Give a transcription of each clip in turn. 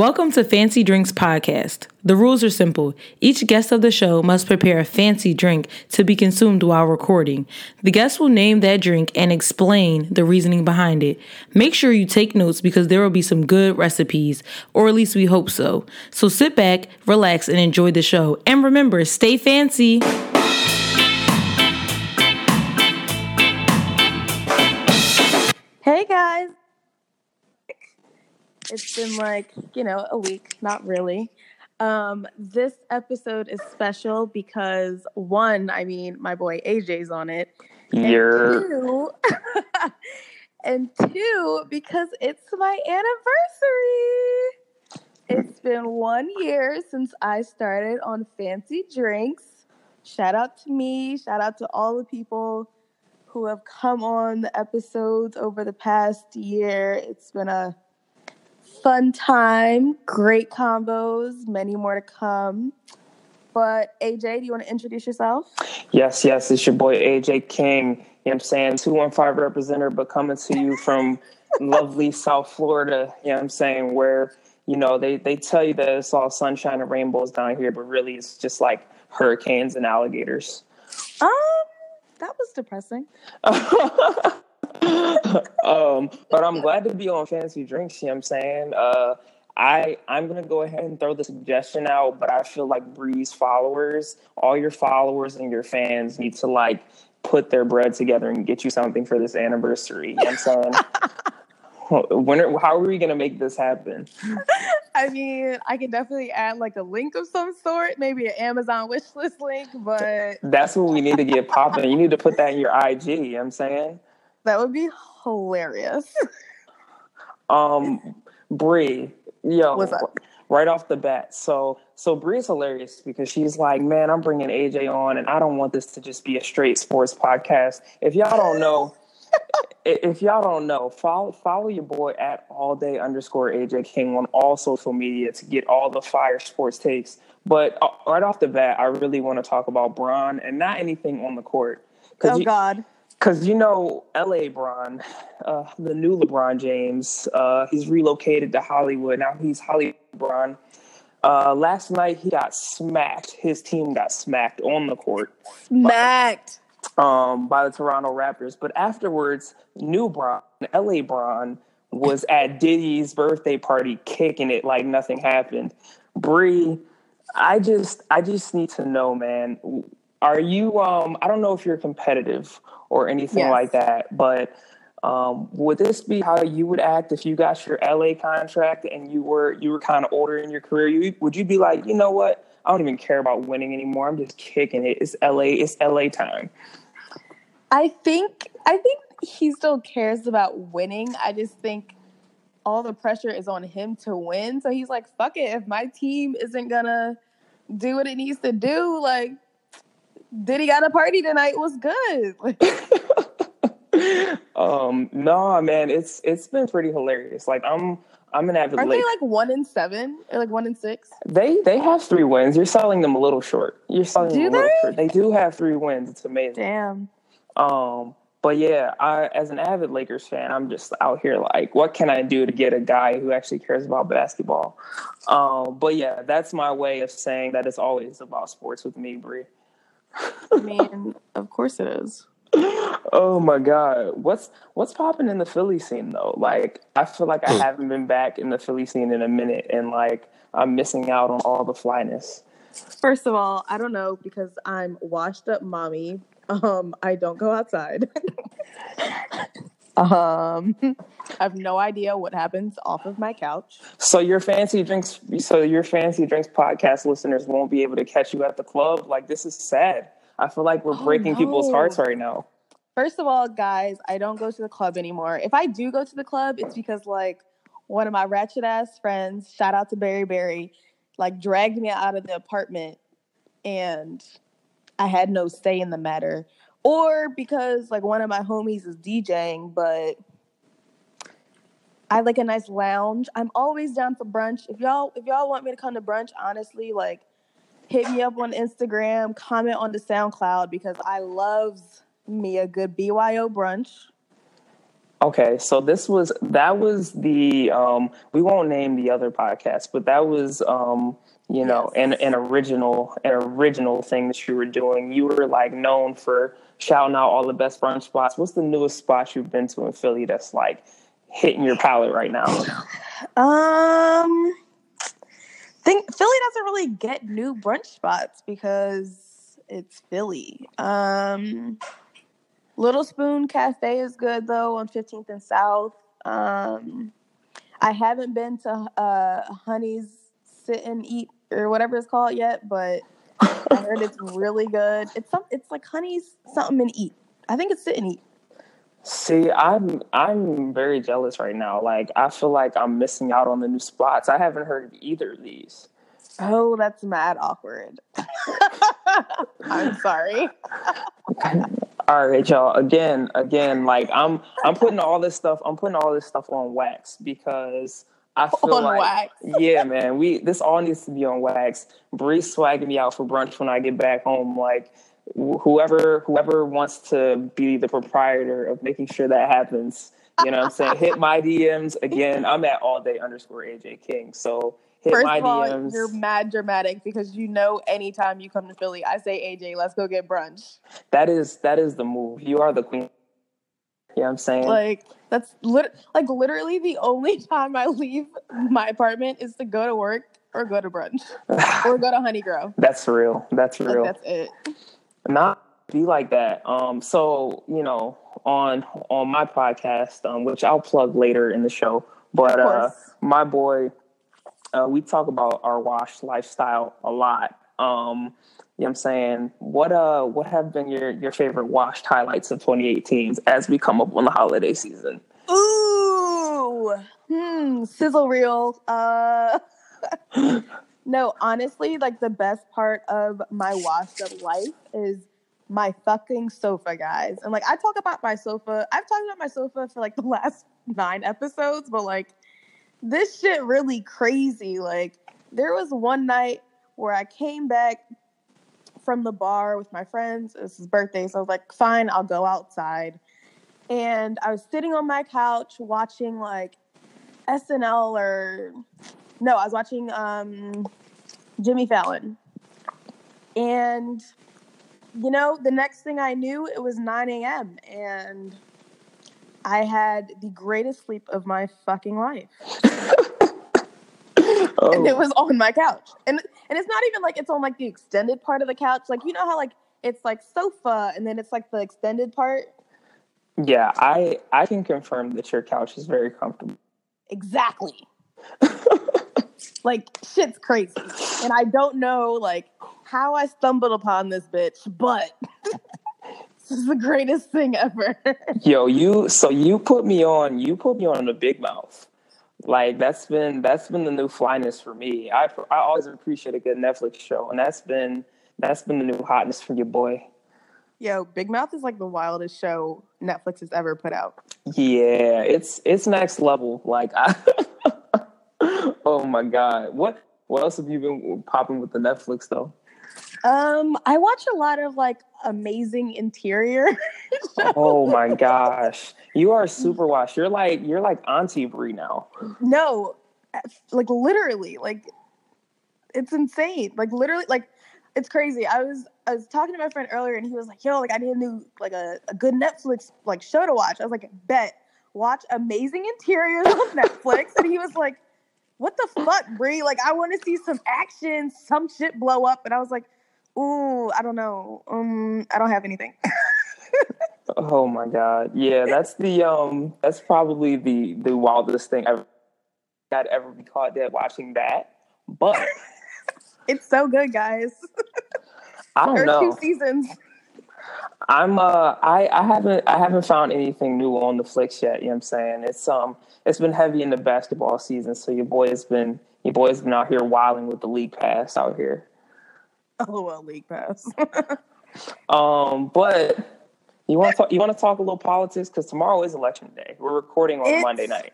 Welcome to Fancy Drinks Podcast. The rules are simple. Each guest of the show must prepare a fancy drink to be consumed while recording. The guest will name that drink and explain the reasoning behind it. Make sure you take notes because there will be some good recipes, or at least we hope so. So sit back, relax, and enjoy the show. And remember, stay fancy. Hey guys. It's been like, you know, a week, not really. Um, this episode is special because one, I mean, my boy AJ's on it. And two, and two, because it's my anniversary. It's been one year since I started on Fancy Drinks. Shout out to me, shout out to all the people who have come on the episodes over the past year. It's been a fun time, great combos, many more to come. But AJ, do you want to introduce yourself? yes, yes, it's your boy AJ King. You know what I'm saying? 215 representative, but coming to you from lovely South Florida, you know what I'm saying, where, you know, they, they tell you that it's all sunshine and rainbows down here, but really it's just like hurricanes and alligators. Um, that was depressing. um, but I'm glad to be on Fancy Drinks, you know what I'm saying? Uh, I I'm gonna go ahead and throw the suggestion out, but I feel like Bree's followers, all your followers and your fans need to like put their bread together and get you something for this anniversary. You know what I'm saying? when are, how are we gonna make this happen? I mean, I can definitely add like a link of some sort, maybe an Amazon wish list link, but That's what we need to get popping. You need to put that in your IG, you know what I'm saying? That would be hilarious. Um Bree, yo, What's up? right off the bat. So so Bree's hilarious because she's like, man, I'm bringing AJ on, and I don't want this to just be a straight sports podcast. If y'all don't know, if y'all don't know, follow follow your boy at all day underscore AJ King on all social media to get all the fire sports takes. But uh, right off the bat, I really want to talk about Bron and not anything on the court. Oh you, God. Because you know, LA Bron, uh, the new LeBron James, uh, he's relocated to Hollywood. Now he's Hollywood Bron. Uh, last night he got smacked. His team got smacked on the court Smacked. um, by the Toronto Raptors. But afterwards, new Bron, LA Bron, was at Diddy's birthday party kicking it like nothing happened. Bree, I just I just need to know, man. Are you um I don't know if you're competitive or anything Yes. like that, but um, would this be how you would act if you got your LA contract and you were you were kind of older in your career? You, would you be like, you know what? I don't even care about winning anymore. I'm just kicking it. It's LA. It's LA time. I think I think he still cares about winning. I just think all the pressure is on him to win. So he's like, fuck it. If my team isn't gonna do what it needs to do, like Diddy got a party tonight was good. um, no, man, it's it's been pretty hilarious. Like I'm I'm an avid Aren't they like one in seven or like one in six? They they have three wins. You're selling them a little short. You're selling Do them a little they? short. They do have three wins. It's amazing. Damn. Um, but yeah, I as an avid Lakers fan, I'm just out here like, what can I do to get a guy who actually cares about basketball? Um, but yeah, that's my way of saying that it's always about sports with me, Bree. I mean, of course it is. Oh my god, what's what's popping in the Philly scene though? Like, I feel like I haven't been back in the Philly scene in a minute, and like I'm missing out on all the flyness. First of all, I don't know because I'm washed up mommy. Um, I don't go outside. um, I have no idea what happens off of my couch. So your fancy drinks, so your fancy drinks podcast listeners won't be able to catch you at the club. Like this is sad. I feel like we're Oh, breaking people's no. hearts right now. First of all, guys, I don't go to the club anymore. If I do go to the club, it's because like one of my ratchet ass friends, shout out to Barry Barry, like dragged me out of the apartment and I had no say in the matter. Or because like one of my homies is DJing, but I like a nice lounge. I'm always down for brunch. If y'all if y'all want me to come to brunch, honestly, like hit me up on Instagram, comment on the SoundCloud because I loves me a good BYO brunch. Okay, so this was that was the um we won't name the other podcast, but that was um you know Yes. an an original an original thing that you were doing. You were like known for shouting out all the best brunch spots. What's the newest spot you've been to in Philly that's like hitting your palate right now? Um, think Philly doesn't really get new brunch spots because it's Philly. Um, Little Spoon Cafe is good though on 15th and South. Um, I haven't been to uh, Honey's Sit and Eat or whatever it's called yet, but I heard it's really good. It's some, it's like Honey's something and eat. I think it's Sit and Eat. See, I'm I'm very jealous right now. Like I feel like I'm missing out on the new spots. I haven't heard of either of these. Oh, that's mad awkward. I'm sorry. All right, y'all. Again, again, like I'm I'm putting all this stuff I'm putting all this stuff on wax because I feel On like wax. yeah, man. We this all needs to be on wax. Bree swagging me out for brunch when I get back home. Like wh- whoever whoever wants to be the proprietor of making sure that happens. You know what I'm saying? Hit my DMs again. I'm at all day underscore AJ King. So hit First my of all, DMs. you're mad dramatic because you know anytime you come to Philly, I say AJ, let's go get brunch. That is that is the move. You are the queen. You know what I'm saying? Like that's lit- like literally the only time I leave my apartment is to go to work or go to brunch or go to Honeygrow. That's real. That's Like real. that's it. not be like that. Um, so you know, on on my podcast, um, which I'll plug later in the show, but uh, my boy, uh, we talk about our wash lifestyle a lot. Um, you know what I'm saying? What uh what have been your your favorite washed highlights of 2018 as we come up on the holiday season? Ooh, hmm, sizzle reel. Uh, no, honestly, like the best part of my washed up life is my fucking sofa, guys. And like I talk about my sofa. I've talked about my sofa for like the last nine episodes, but like this shit really crazy. Like there was one night where I came back from the bar with my friends. It was his birthday, so I was like, fine, I'll go outside and I was sitting on my couch watching like SNL or no, I was watching um, Jimmy Fallon, and you know, the next thing I knew, it was 9 a.m. and I had the greatest sleep of my fucking life, Oh, and it was on my couch, and and it's not even like it's on like the extended part of the couch, like you know how like it's like sofa, and then it's like the extended part. yeah, I I can confirm that your couch is very comfortable. Exactly. like shit's crazy. And I don't know like how I stumbled upon this bitch, but this is the greatest thing ever. Yo, you so you put me on you put me on the big mouth. Like that's been that's been the new flyness for me. I I always appreciate a good Netflix show, and that's been that's been the new hotness for your boy. Yo, Big Mouth is like the wildest show Netflix has ever put out. Yeah, it's it's next level. Like I, oh my god, what what else have you been popping with the Netflix though? Um, I watch a lot of like amazing interior. Oh my gosh, you are super washed. You're like you're like Auntie Bree now. no, like literally, like it's insane. Like literally, like it's crazy. I was I was talking to my friend earlier, and he was like, "Yo, like I need a new like a, a good Netflix like show to watch." I was like, "Bet, watch Amazing Interiors on Netflix," and he was like, "What the fuck, Bree? Like I want to see some action, some shit blow up," and I was like. Ooh, I don't know. Um, I don't have anything. Oh my god, yeah, that's the um that's probably the the wildest thing I've I'd ever be caught dead watching that. But It's so good, guys. I don't know. two seasons. I'm uh I, I haven't I haven't found anything new on the flicks yet, you know what I'm saying? It's um it's been heavy in the basketball season, so your boy has been your boy's been out here wilding with the league pass out here. Well, League Pass. Um but you want to talk, you want to talk a little politics because tomorrow is election day. We're recording on It's- Monday night.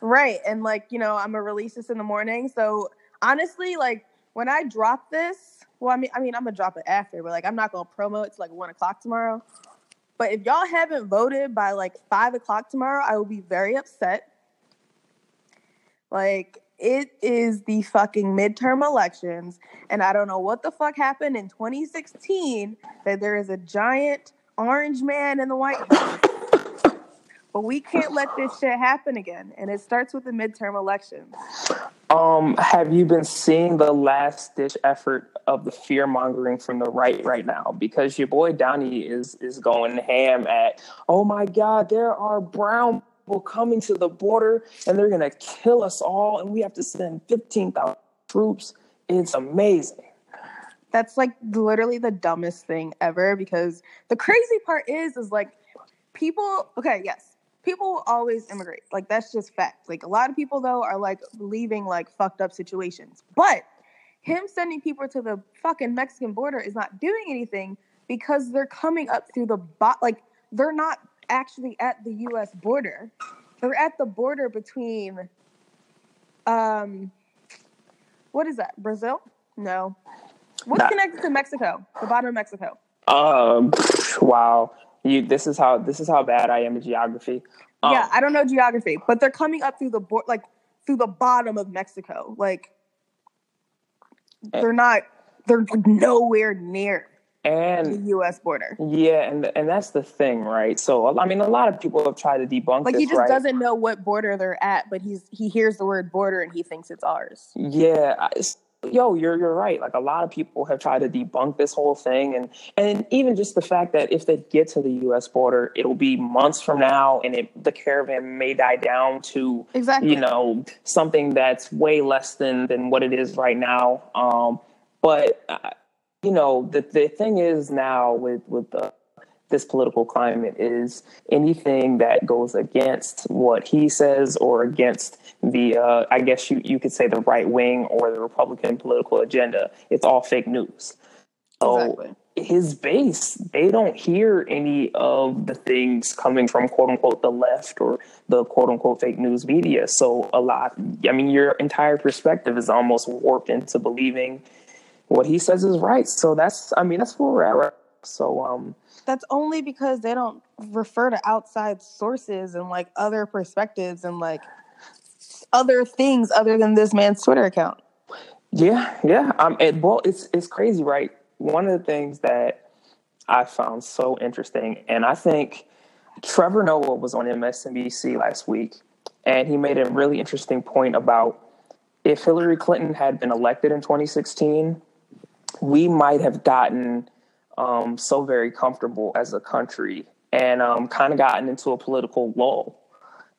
right, and like you know, I'm gonna release this in the morning. So honestly, like when I drop this, well, I mean, I mean, I'm gonna drop it after, but like I'm not gonna promo it till like one o'clock tomorrow. But if y'all haven't voted by like five o'clock tomorrow, I will be very upset. Like, it is the fucking midterm elections, and I don't know what the fuck happened in 2016 that there is a giant orange man in the White House. but we can't let this shit happen again, and it starts with the midterm elections. Um, have you been seeing the last ditch effort of the fear mongering from the right right now? Because your boy Donnie is is going ham at, oh my God, there are brown people coming to the border and they're gonna kill us all, and we have to send fifteen thousand troops. It's amazing. That's like literally the dumbest thing ever. Because the crazy part is, is like people. Okay, yes, people will always immigrate. Like that's just fact. Like a lot of people though are like leaving like fucked up situations. But him sending people to the fucking Mexican border is not doing anything because they're coming up through the bot like they're not actually at the US border. They're at the border between um what is that? Brazil? No. What's connected to Mexico? The bottom of Mexico. Um, wow. You. This is how. This is how bad I am at geography. Um, yeah, I don't know geography, but they're coming up through the board, like through the bottom of Mexico. Like Eh. they're not, they're nowhere near the U.S. border. yeah, and and that's the thing, right? So I mean, a lot of people have tried to debunk Like this, he just right? doesn't know what border they're at, but he's he hears the word border and he thinks it's ours. Yeah, I- yo, you're you're right. Like a lot of people have tried to debunk this whole thing, and and even just the fact that if they get to the U.S. border, it'll be months from now, and it, the caravan may die down to Exactly. you know something that's way less than than what it is right now. Um, but uh, you know the the thing is now with with the this political climate is anything that goes against what he says or against the uh, I guess you you could say the right wing or the Republican political agenda. It's all fake news. So Exactly. his base, they don't hear any of the things coming from quote unquote the left or the quote unquote fake news media. So a lot, I mean, your entire perspective is almost warped into believing what he says is right. So that's, I mean, that's where we're at. Right? So, um, That's only because they don't refer to outside sources and like other perspectives and like other things other than this man's Twitter account. Yeah, yeah. Um, it, well, it's it's crazy, right? One of the things that I found so interesting, and I think Trevor Noah was on MSNBC last week, and he made a really interesting point about if Hillary Clinton had been elected in 2016, we might have gotten um, so very comfortable as a country and um, kind of gotten into a political lull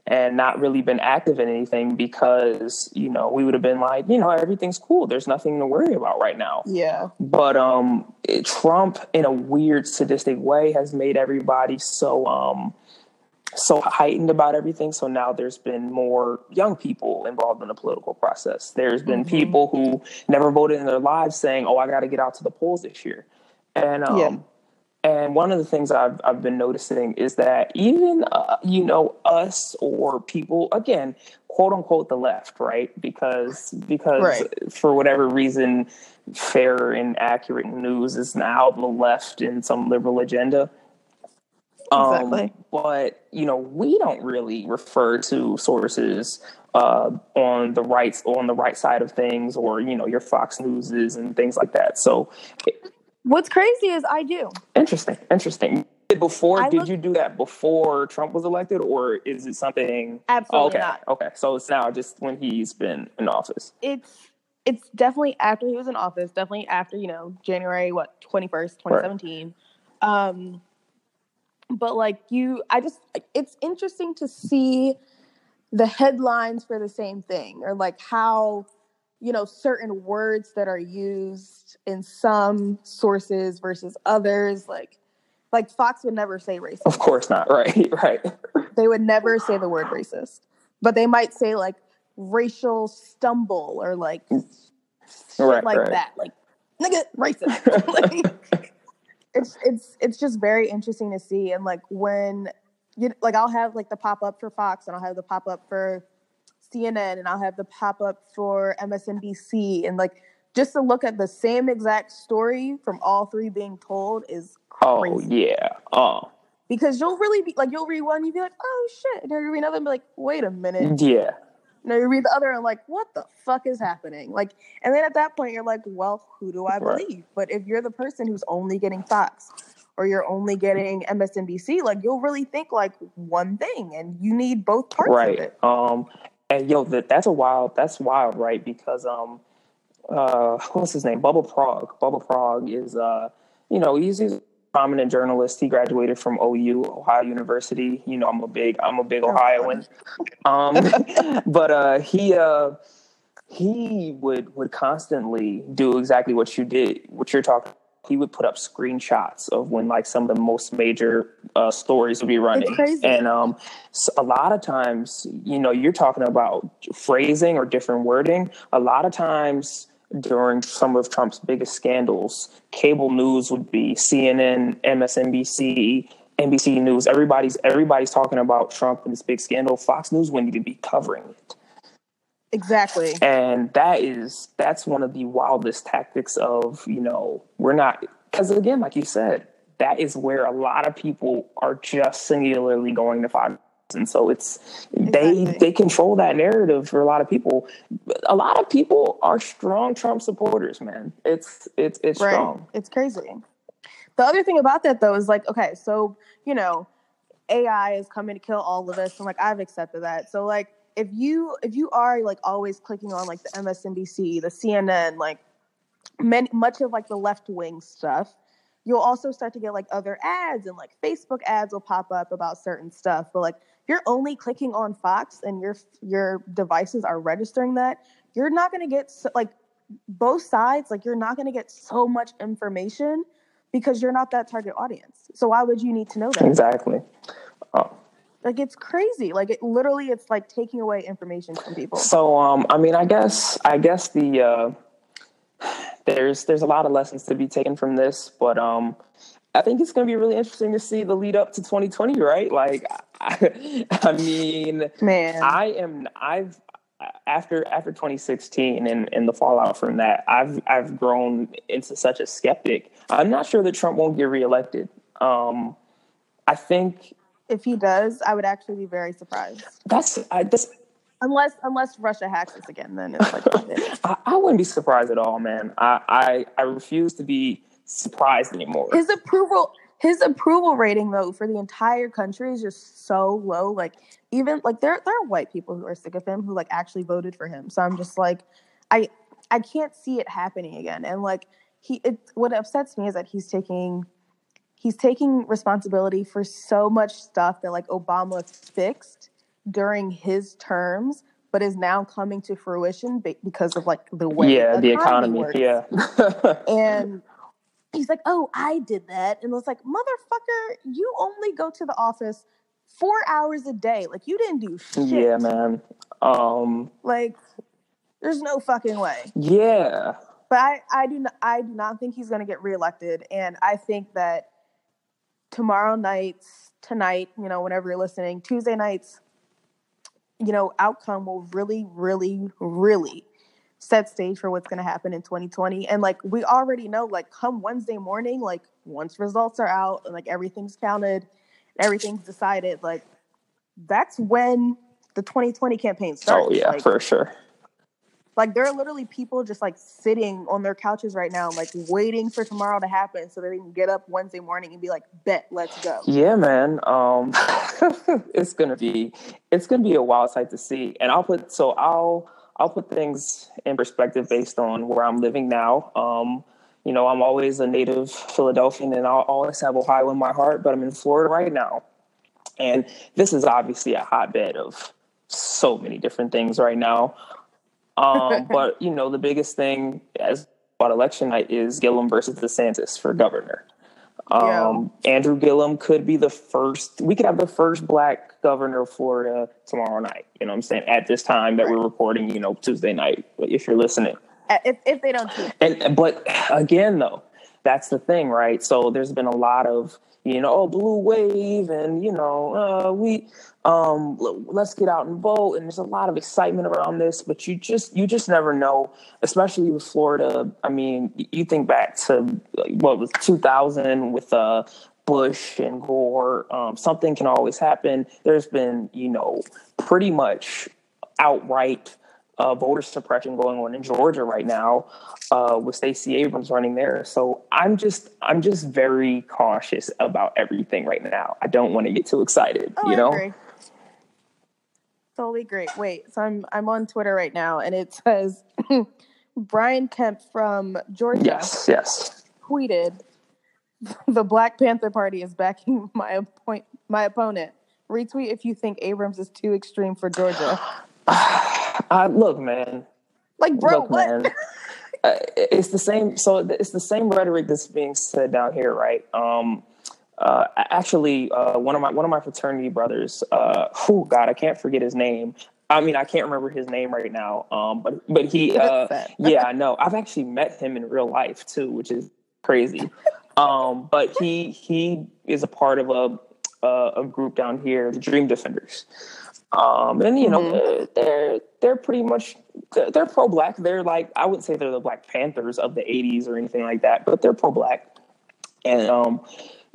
and not really been active in anything because you know we would have been like you know everything's cool there's nothing to worry about right now Yeah. but um it- trump in a weird sadistic way has made everybody so um so heightened about everything so now there's been more young people involved in the political process there's been people who never voted in their lives saying oh i got to get out to the polls this year and um Yeah. and one of the things I've I've been noticing is that even uh, you know us or people again quote unquote the left right because because Right. for whatever reason fair and accurate news is now the left in some liberal agenda. Um, Exactly. but you know we don't really refer to sources uh, on the right on the right side of things or you know your Fox Newses and things like that. So What's crazy is I do. Interesting. Interesting. Before, I did look- you do that before Trump was elected, or is it something? Absolutely okay. not. Okay. So it's now just when he's been in office. It's it's definitely after he was in office, definitely after, you know, January what, 21st, 2017. Um but like you I just it's interesting to see the headlines for the same thing or like how you know certain words that are used in some sources versus others like like Fox would never say racist. Of course not. Right. Right. they would never say the word racist, but they might say like racial stumble or like shit Right, like right. that, like nigga racist. like, it's it's it's just very interesting to see, and like when you like I'll have like the pop up for Fox, and I'll have the pop up for CNN, and I'll have the pop up for MSNBC, and like just to look at the same exact story from all three being told is Oh crazy. yeah. Oh because you'll really be like you'll read one, you'd be like, oh shit, and you read another, and be like, wait a minute, Yeah. You know, you read the other and like, what the fuck is happening? Like, and then at that point, you're like, well, who do I Right. believe? But if you're the person who's only getting Fox or you're only getting MSNBC, like, you'll really think like one thing, and you need both parts of right it. um and yo that that's a wild that's wild right because um uh what's his name Bubble prague Bubble prague is uh you know he's, he's prominent journalist. He graduated from ou ohio university. You know i'm a big i'm a big Oh, ohioan. um but uh he uh he would would constantly do exactly what you did what you're talking he would put up screenshots of when like some of the most major uh, stories would be running. and um s a a lot of times you know you're talking about phrasing or different wording. A lot of times during some of trump's biggest scandals. Cable news would be cnn msnbc nbc news. Everybody's everybody's talking about trump and this big scandal. Fox news wouldn't even be covering it. Exactly. and that is that's one of the wildest tactics of you know we're not because again like you said that is where a lot of people are just singularly going to Fox and so it's they Exactly. they control that narrative for a lot of people a lot of people are strong trump supporters man it's it's it's Right. strong It's crazy. The other thing about that though is like, okay, so you know, AI is coming to kill all of us, and like I've accepted that. So like, if you if you are like always clicking on like the MSNBC, the CNN, like many much of like the left wing stuff, you'll also start to get like other ads and like Facebook ads will pop up about certain stuff. But like, you're only clicking on Fox and your your devices are registering that, you're not going to get so, like both sides. Like, you're not going to get so much information because you're not that target audience. So why would you need to know that? exactly Oh. Like, it's crazy. Like, it literally, it's like taking away information from people. So um, I mean, I guess I guess the uh, there's there's a lot of lessons to be taken from this, but um, I think it's going to be really interesting to see the lead up to 2020, right? Like, I, I mean, Man, I am I've after after 2016 and and the fallout from that, I've I've grown into such a skeptic. I'm not sure that Trump won't get reelected. Um, I think if he does, I would actually be very surprised. that's I, that's Unless unless Russia hacks us again, then it's like. I, I wouldn't be surprised at all, man. I, I I refuse to be surprised anymore. his approval his approval rating though for the entire country is just so low. Like even like there there are white people who are sick of him who like actually voted for him. So I'm just like I I can't see it happening again. And like he it what upsets me is that he's taking he's taking responsibility for so much stuff that like Obama fixed during his terms but is now coming to fruition because of like the way yeah, the economy. works Yeah, and he's like, "Oh, I did that," and it's like, "Motherfucker, you only go to the office four hours a day. Like you didn't do shit. yeah, man. Um, Like there's no fucking way." yeah, But I, I do not, I do not think he's going to get reelected, and I think that tomorrow nights, tonight, you know, whenever you're listening, Tuesday nights, you know, outcome will really, really, really set stage for what's going to happen in 2020. And like we already know, like come Wednesday morning, like once results are out and like everything's counted, everything's decided, like that's when the 2020 campaign starts. oh yeah, like, for sure. like there are literally people just like sitting on their couches right now, like waiting for tomorrow to happen so they can get up Wednesday morning and be like, "Bet, let's go." Yeah, man. Um, it's gonna be it's gonna be a wild sight to see, and I'll put so I'll I'll put things in perspective based on where I'm living now. Um, you know, I'm always a native Philadelphian, and I'll always have Ohio in my heart, but I'm in Florida right now, and this is obviously a hotbed of so many different things right now. Um, but you know, the biggest thing as about election night is Gillum versus DeSantis for governor. Um, Andrew Gillum could be the first. We could have the first black governor of Florida tomorrow night. You know what I'm saying? At this time that we're recording, you know, Tuesday night. But if you're listening, If if they don't and but again, though, that's the thing, right? So there's been a lot of you know, oh, blue wave, and you know, uh, we um, let's get out and vote, and there's a lot of excitement around this, but you just you just never know, especially with Florida. I mean, you think back to what was 2000 with uh, Bush and Gore. Um, something can always happen. There's been, you know, pretty much outright uh, voter suppression going on in Georgia right now uh, with Stacey Abrams running there. So I'm just I'm just very cautious about everything right now. I don't want to get too excited. Oh, you I know. agree. Totally great. Wait, so I'm I'm on Twitter right now, and it says Brian Kemp from Georgia Yes. Yes. tweeted, "The Black Panther Party is backing my appoint my opponent. Retweet if you think Abrams is too extreme for Georgia." I, look, man. Like, bro, look, what? man. Uh, it's the same. So it's the same rhetoric that's being said down here, right? Um, uh, actually, uh, one of my one of my fraternity brothers. Uh, oh God, I can't forget his name. I mean, I can't remember his name right now. Um, but but he, uh, yeah, I know. I've actually met him in real life too, which is crazy. Um, but he he is a part of a a, a group down here, the Dream Defenders. Um, and you know Mm-hmm. uh, they're they're pretty much they're, they're pro black. They're like I wouldn't say they're the Black Panthers of the '80s or anything like that, but they're pro black. And um,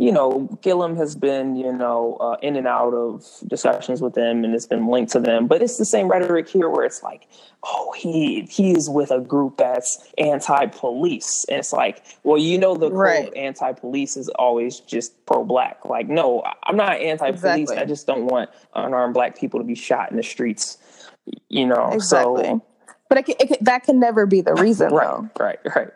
you know, Gillum has been you know uh, in and out of discussions with them, and it's been linked to them. But it's the same rhetoric here, where it's like, oh, he he's with a group that's anti-police, and it's like, well, you know, the Right. anti-police is always just pro-black. Like, no, I'm not anti-police. Exactly. I just don't want unarmed black people to be shot in the streets. You know, Exactly. so But it can, it can, that can never be the reason, right, though. right, right.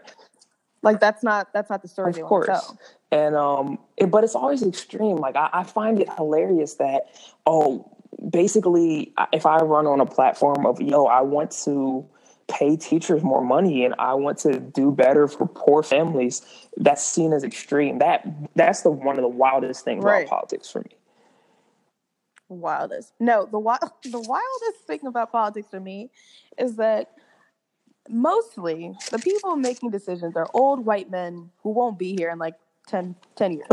Like that's not that's not the story Of course. And um, it, but it's always extreme. Like I, I find it hilarious that oh, basically, if I run on a platform of yo, I want to pay teachers more money and I want to do better for poor families, that's seen as extreme. That that's the one of the wildest things Right. about politics for me. wildest. No, the wild, the wildest thing about politics for me is that mostly the people making decisions are old white men who won't be here in like 10, 10 years.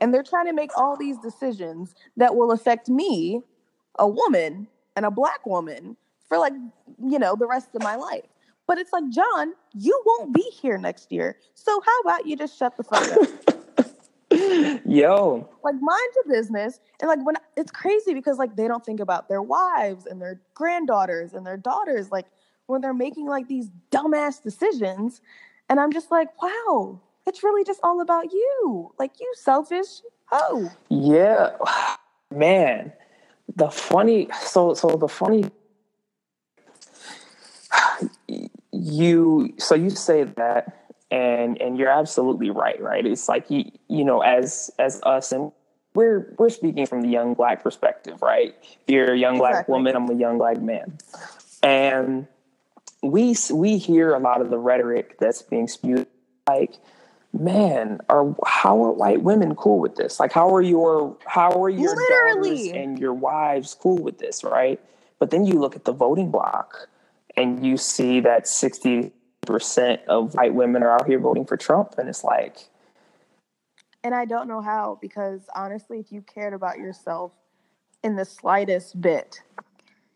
and they're trying to make all these decisions that will affect me, a woman, and a black woman for like, you know, the rest of my life. But it's like, John, you won't be here next year. So how about you just shut the fuck up? Yo, like mind your business and like when it's crazy because like they don't think about their wives and their granddaughters and their daughters like when they're making like these dumbass decisions and i'm just like wow it's really just all about you like you selfish oh Yeah, man. The funny, so so the funny, you so you say that, and and you're absolutely right. Right? It's like you you know as as us and. We're, we're speaking from the young black perspective, right? You're a young black Exactly. woman, I'm a young black man. And we we hear a lot of the rhetoric that's being spewed like man are how are white women cool with this? Like how are your how are your Literally. daughters and your wives cool with this right? But then you look at the voting block and you see that 60% of white women are out here voting for trump and it's like and i don't know how because honestly if you cared about yourself in the slightest bit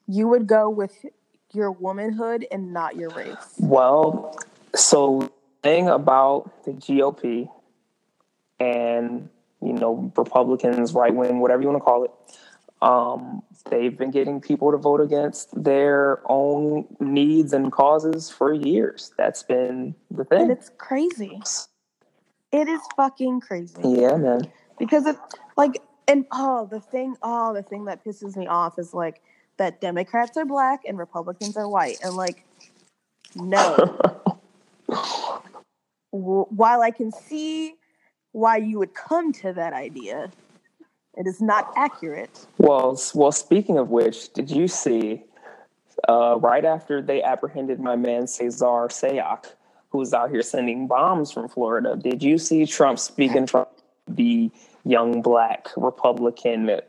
you would go with your womanhood and not your race. Well, so thing about the GOP and you know Republicans, right wing, whatever you want to call it, um, they've been getting people to vote against their own needs and causes for years. That's been the thing. and it's crazy it is fucking crazy Yeah, man. because it like and oh the thing oh the thing that pisses me off is like that democrats are black and republicans are white and like no while i can see why you would come to that idea it is not accurate Well, well. Speaking of which, did you see uh, right after they apprehended my man Cesar Sayoc, who was out here sending bombs from Florida? Did you see Trump speaking from the young black Republican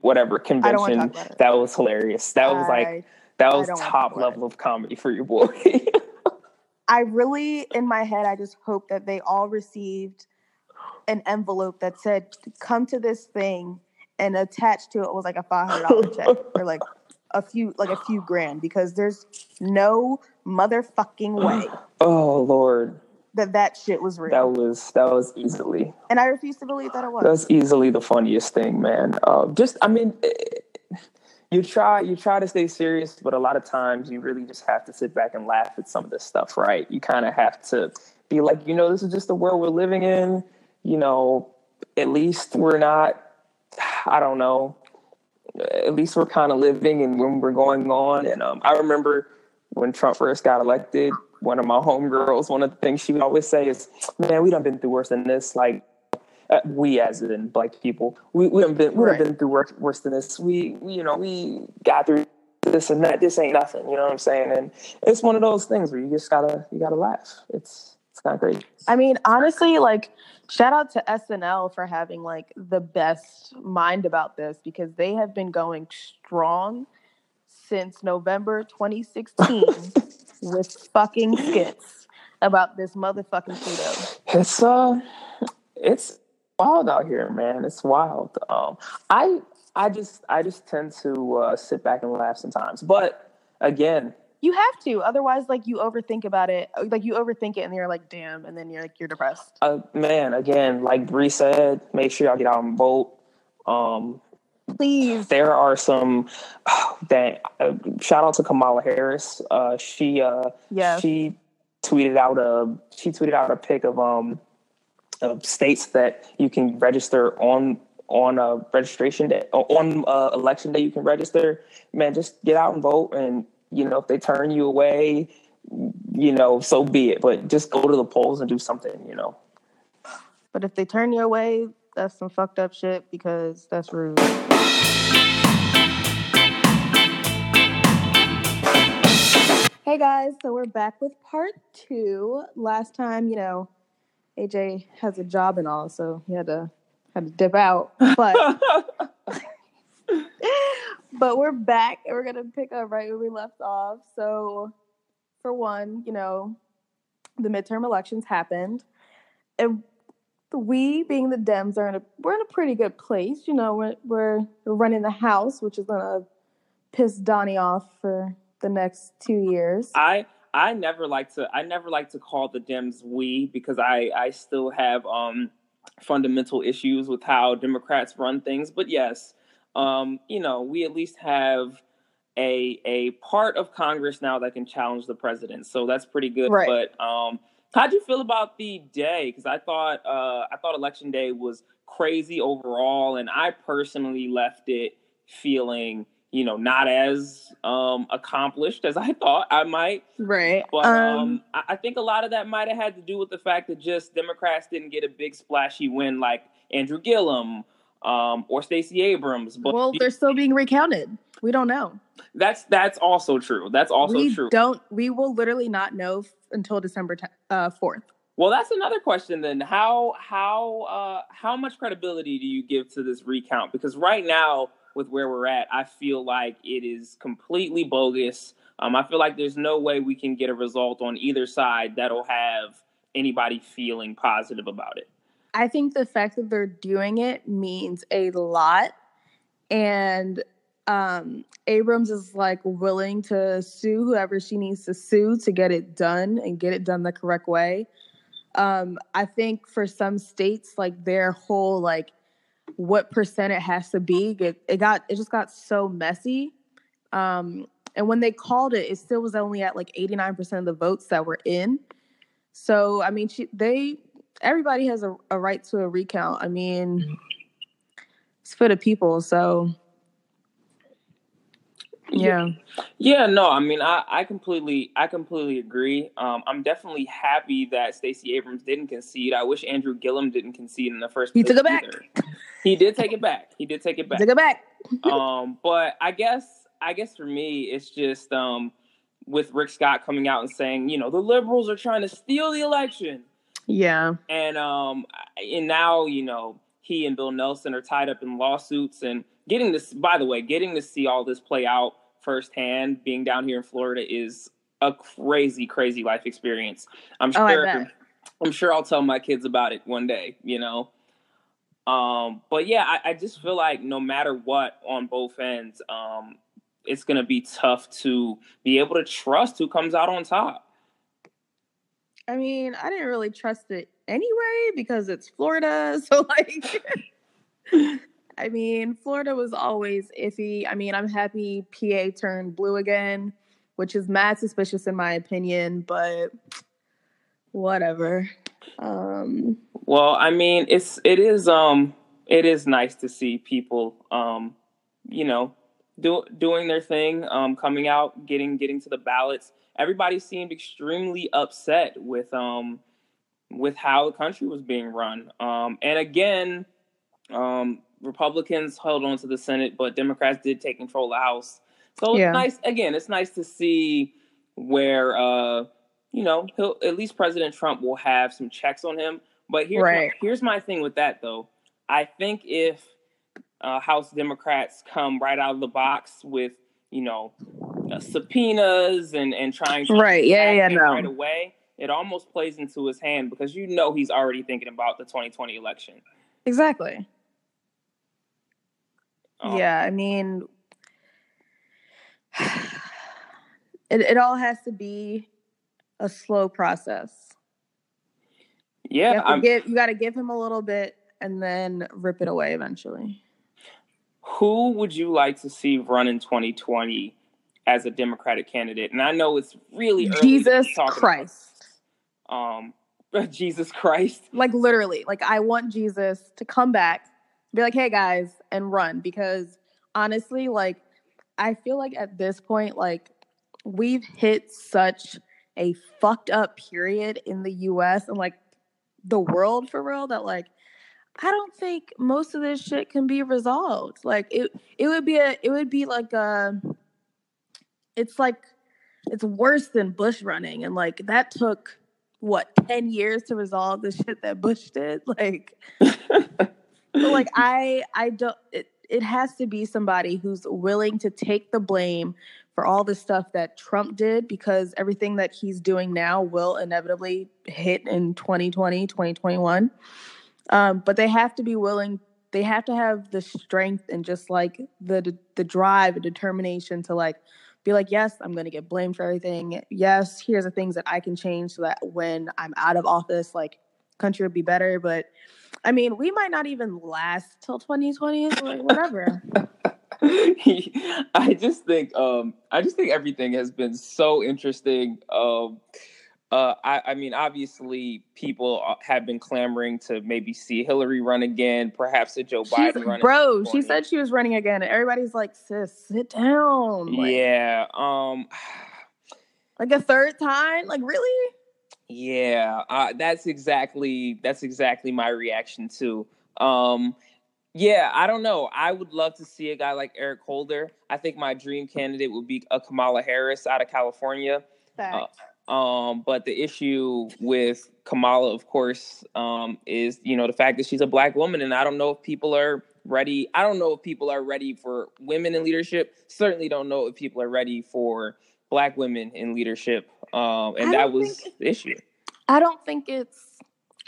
whatever convention? talk about it. That was hilarious. That was I- like that was don't wanna talk top level of comedy for your boy. i really in my head i just hope that they all received an envelope that said come to this thing and attached to it was like a $500 check or like a few like a few grand because there's no motherfucking way oh Lord. that that shit was real. That was that was easily. And I refuse to believe that it was. That was easily the funniest thing, man. Uh, just, I mean, you try you try to stay serious, but a lot of times you really just have to sit back and laugh at some of this stuff, right? You kind of have to be like, you know, this is just the world we're living in. You know, at least we're not. I don't know. At least we're kind of living and when we're going on. And um, I remember when Trump first got elected, one of my homegirls, one of the things she would always say is, "Man, we done been through worse than this." Like uh, we as in black people, we we have been we have right. been through worse, worse than this. We, we you know we got through this and that. This ain't nothing. You know what I'm saying? And it's one of those things where you just gotta you gotta laugh. It's it's not great. I mean, honestly, like shout out to SNL for having like the best mind about this because they have been going strong since November 2016 with fucking skits about this motherfucking Pluto. It's uh it's wild out here, man. It's wild. Um, I I just I just tend to uh, sit back and laugh sometimes, but again, you have to. Otherwise, like you overthink about it. Like you overthink it, and you're like, damn, and then you're like you're depressed. Uh, man, again, like Bree said, make sure y'all get out and vote. Um, Please. There are some oh, that uh, shout out to Kamala Harris. Uh, she uh, yeah. she tweeted out a she tweeted out a pic of um uh, states that you can register on on a registration day on uh, election day you can register. Man just get out and vote and you know if they turn you away you know so be it. But just go to the polls and do something you know. But if they turn you away that's some fucked up shit because that's rude. Hey guys, so we're back with part two. Last time, you know, AJ has a job and all, so he had to had to dip out. But but we're back and we're gonna pick up right where we left off. So for one, you know, the midterm elections happened. And we being the Dems are in a we're in a pretty good place. You know, we're we're, we're running the house, which is gonna piss Donnie off for the next two years. I I never like to I never like to call the Dems we because I I still have um fundamental issues with how Democrats run things. But yes, um, you know, we at least have a a part of Congress now that can challenge the president. So that's pretty good. Right. But um how'd you feel about the day? Because I thought uh I thought election day was crazy overall and I personally left it feeling you know, not as um, accomplished as I thought I might. Right. But um, um, I, I think a lot of that might have had to do with the fact that just Democrats didn't get a big splashy win like Andrew Gillum um, or Stacey Abrams. But well, they're still being recounted. We don't know. That's that's also true. That's also we true. Don't we will literally not know f- until December uh, fourth. Uh, well, that's another question then. How how uh, how much credibility do you give to this recount? Because right now with where we're at, I feel like it is completely bogus. Um, I feel like there's no way we can get a result on either side that'll have anybody feeling positive about it. I think the fact that they're doing it means a lot. And um, Abrams is like willing to sue whoever she needs to sue to get it done and get it done the correct way. Um, I think for some states, like their whole like what percent it has to be. It, it got it just got so messy. Um, and when they called it, it still was only at like 89% of the votes that were in. So I mean, she, they everybody has a, a right to a recount. I mean, it's for the people. So yeah. Yeah, no, I mean I, I completely I completely agree. Um, I'm definitely happy that Stacey Abrams didn't concede. I wish Andrew Gillum didn't concede in the first He took it back. He did take it back. He did take it back. Take it back. um, but I guess I guess for me it's just um with Rick Scott coming out and saying, you know, the liberals are trying to steal the election. Yeah. And um and now, you know, he and Bill Nelson are tied up in lawsuits and getting this by the way getting to see all this play out firsthand being down here in florida is a crazy crazy life experience i'm oh, sure oh, i'm sure i'll tell my kids about it one day you know um but yeah I, I just feel like no matter what on both ends um it's going to be tough to be able to trust who comes out on top I mean, I didn't really trust it anyway because it's Florida. So, like, I mean, Florida was always iffy. I mean, I'm happy PA turned blue again, which is mad suspicious in my opinion, but whatever. Um, well, I mean, it's it is um it is nice to see people um you know do, doing their thing, um coming out, getting getting to the ballots. Everybody seemed extremely upset with um with how the country was being run. Um and again, um Republicans held on to the Senate, but Democrats did take control of the House. So yeah. it's nice again, it's nice to see where uh you know, he'll at least President Trump will have some checks on him. But here's right. my, here's my thing with that though. I think if uh, House Democrats come right out of the box with you know uh, subpoenas and and trying to right yeah yeah no right away, it almost plays into his hand because you know he's already thinking about the 2020 election. Exactly. Um, yeah, I mean, it it all has to be a slow process. Yeah, you, give, you got to give him a little bit and then rip it away eventually. Who would you like to see run in 2020 as a Democratic candidate? And I know it's really Jesus Christ. um, Jesus Christ. Like literally, like I want Jesus to come back, be like, "Hey guys," and run because honestly, like I feel like at this point, like we've hit such a fucked up period in the US and like the world for real that like I don't think most of this shit can be resolved. Like it it would be a it would be like a it's like it's worse than Bush running and like that took what 10 years to resolve the shit that Bush did like like I I don't it, it has to be somebody who's willing to take the blame for all the stuff that Trump did because everything that he's doing now will inevitably hit in 2020, 2021. Um, but they have to be willing, they have to have the strength and just like the the drive and determination to like be like, yes, I'm going to get blamed for everything. Yes, here's the things that I can change so that when I'm out of office, like country would be better. But I mean, we might not even last till 2020, like whatever. I just think um, I just think everything has been so interesting. Um, uh, I, I, mean, obviously, people uh, have been clamoring to maybe see Hillary run again, perhaps a Joe Biden run. Bro, she said she was running again, and everybody's like, "Sis, sit down." Like, yeah. Um. Like a third time? Like really? Yeah. Uh, that's exactly that's exactly my reaction too. Um yeah, I don't know. I would love to see a guy like Eric Holder. I think my dream candidate would be a Kamala Harris out of California. Uh, um, but the issue with Kamala, of course, um, is you know the fact that she's a black woman, and I don't know if people are ready. I don't know if people are ready for women in leadership. Certainly, don't know if people are ready for black women in leadership. Um, and that was the issue. I don't think it's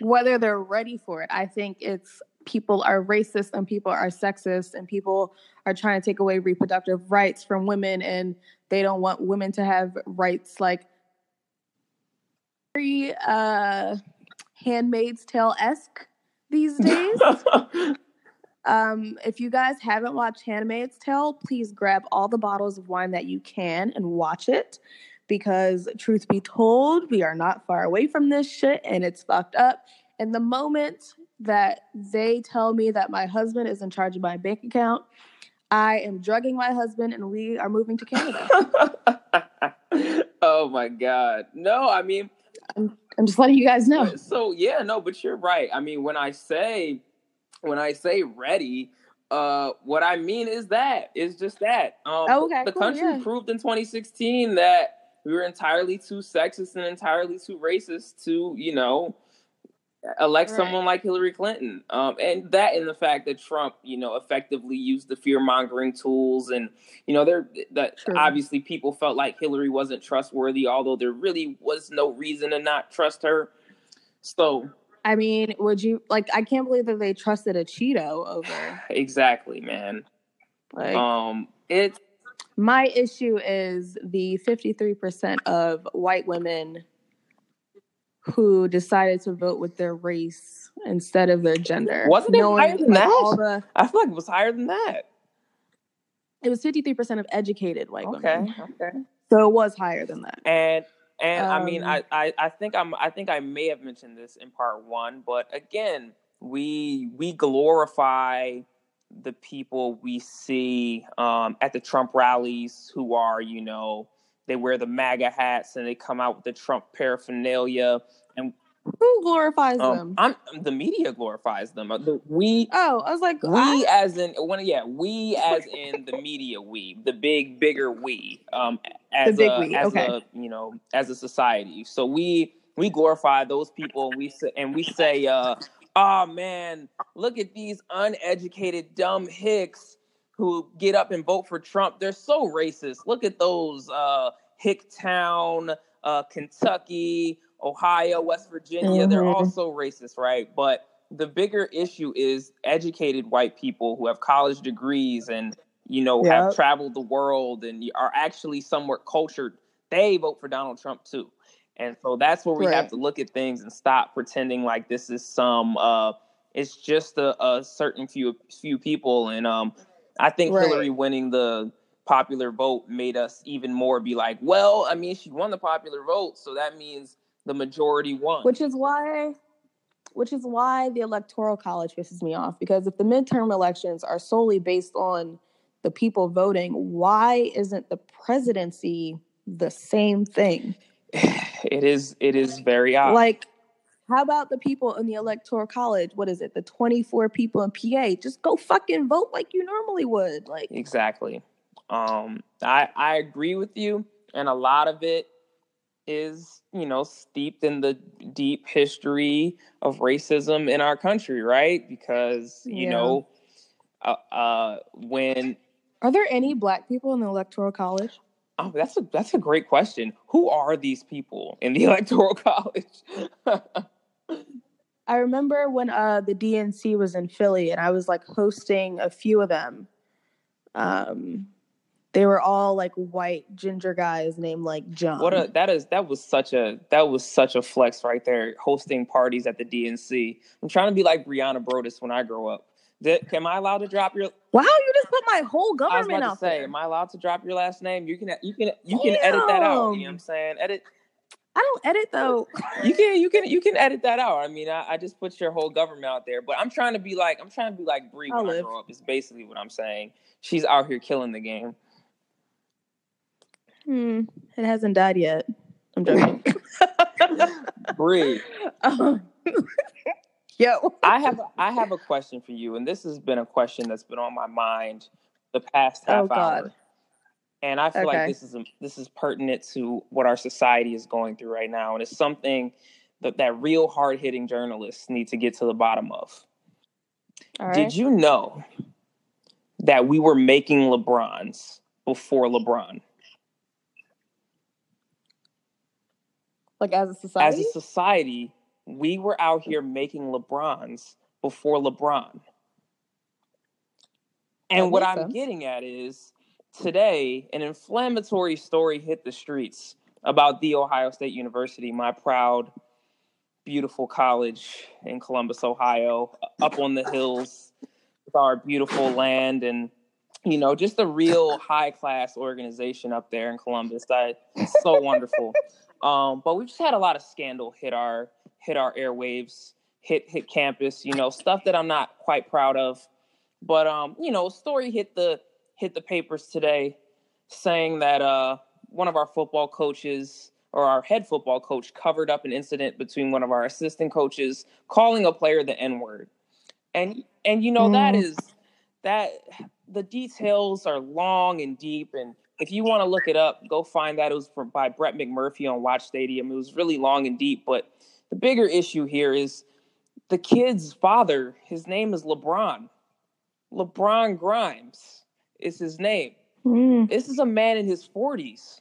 whether they're ready for it. I think it's people are racist and people are sexist and people are trying to take away reproductive rights from women and they don't want women to have rights like very uh handmaid's tale esque these days. Um if you guys haven't watched handmaid's tale please grab all the bottles of wine that you can and watch it because truth be told we are not far away from this shit and it's fucked up. And the moment that they tell me that my husband is in charge of my bank account. I am drugging my husband and we are moving to Canada. oh my God. No, I mean, I'm, I'm just letting you guys know. So, yeah, no, but you're right. I mean, when I say, when I say ready, uh, what I mean is that it's just that. Um, oh, okay, the cool, country yeah. proved in 2016 that we were entirely too sexist and entirely too racist to, you know, elect right. someone like Hillary Clinton. Um, and that and the fact that Trump, you know, effectively used the fear mongering tools and, you know, there that obviously people felt like Hillary wasn't trustworthy, although there really was no reason to not trust her. So I mean, would you like I can't believe that they trusted a Cheeto over Exactly, man. Like um it's my issue is the 53% of white women who decided to vote with their race instead of their gender. Wasn't it Knowing, higher than like, that? the- I feel like it was higher than that. it was 53% of educated white Okay, women. okay. So it was higher than that. And and I mean, Um, I, I I think I'm I think I may have mentioned this in part one, but again, we we glorify the people we see um, at the Trump rallies who are you know they wear the MAGA hats and they come out with the Trump paraphernalia. And who glorifies Um, them? I'm the media glorifies them. Uh, We Oh, I was like, we I- as in when yeah we as in the media we the big bigger we um as a we, as okay. a you know as a society so we we glorify those people and we say and we say uh oh man look at these uneducated dumb hicks who get up and vote for Trump they're so racist. Look at those uh Hicktown uh Kentucky Ohio West Virginia they're Mhm. all so racist right? But the bigger issue is educated white people who have college degrees and you know have traveled the world and are actually somewhat cultured. They vote for donald trump too. And so that's where we have to look at things and stop pretending like this is some uh it's just a, a certain few few people and um i think Right. hillary winning the popular vote made us even more be like well i mean she won the popular vote so that means the majority won. Which is why which is why the electoral college pisses me off because if the midterm elections are solely based on the people voting why isn't the presidency the same thing? It is it is very odd. Like how about the people in the electoral college what is it the 24 people in pa just go fucking vote like you normally would like Exactly. Um, I I agree with you, and a lot of it is you know steeped in the deep history of racism in our country, right? Because you Yeah. know, uh, uh, when are there any black people in the electoral college oh, that's a that's a great question. Who are these people in the electoral college? I remember when uh, the DNC was in Philly and I was like hosting a few of them. Um, they were all like white ginger guys named like John. What a that is that was such a that was such a flex right there, hosting parties at the DNC. I'm trying to be like Brianna Brodus when I grow up. Did, am I allowed to drop your? wow, you just put my whole I was government about to say, there. am I allowed to drop your last name? You can you can you can edit that out. You know what I'm saying? Edit. I don't edit though. You can you can you can edit that out. I mean, I, I just put your whole government out there, but I'm trying to be like I'm trying to be like Bree when I'll I grow up. Is basically what I'm saying. She's out here killing the game. Hmm, it hasn't died yet. I'm joking. Bree, Um, Yo, I have I have a question for you, and this has been a question that's been on my mind the past half Oh, God. hour. And I feel like this is a, this is pertinent to what our society is going through right now, and it's something that that real hard hitting journalists need to get to the bottom of. all right. Did you know that we were making LeBrons before LeBron? like as a society? As a society, we were out here making LeBrons before LeBron. And what I'm sense. getting at is today, an inflammatory story hit the streets about the Ohio State University, my proud, beautiful college in Columbus, Ohio, up on the hills with our beautiful land and you know, just a real high class organization up there in Columbus. That so wonderful. Um, but we've just had a lot of scandal hit our hit our airwaves, hit hit campus. You know, stuff that I'm not quite proud of. But um, you know, story hit the hit the papers today, saying that uh, one of our football coaches or our head football coach covered up an incident between one of our assistant coaches calling a player the N word, and and you know that Mm. is that the details are long and deep and if you want to look it up go find that. It was from, by brett mcmurphy on watch stadium. It was really long and deep but the bigger issue here is the kid's father his name is lebron. Lebron grimes is his name Hmm. this is a man in his 40s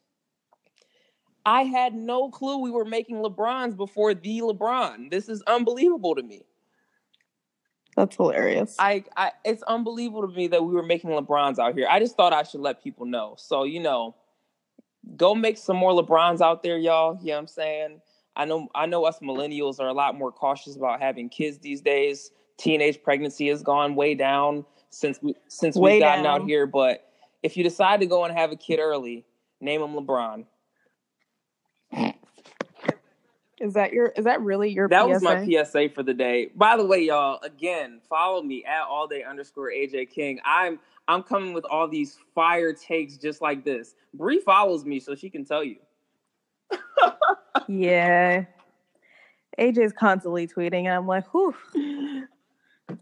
i had no clue we were making lebrons before the lebron this is unbelievable to me That's hilarious. I, I it's unbelievable to me that we were making LeBrons out here. I just thought I should let people know. So, you know, go make some more LeBrons out there, y'all. You know what I'm saying? I know I know us millennials are a lot more cautious about having kids these days. Teenage pregnancy has gone way down since we since Way we've gotten down. out here. But if you decide to go and have a kid early, name him LeBron. Is that your? Is that really your? That PSA? was my PSA for the day. By the way, y'all, again, follow me at all day underscore AJ King. I'm I'm coming with all these fire takes just like this. Bree follows me so she can tell you. Yeah. AJ's constantly tweeting, and I'm like, whew.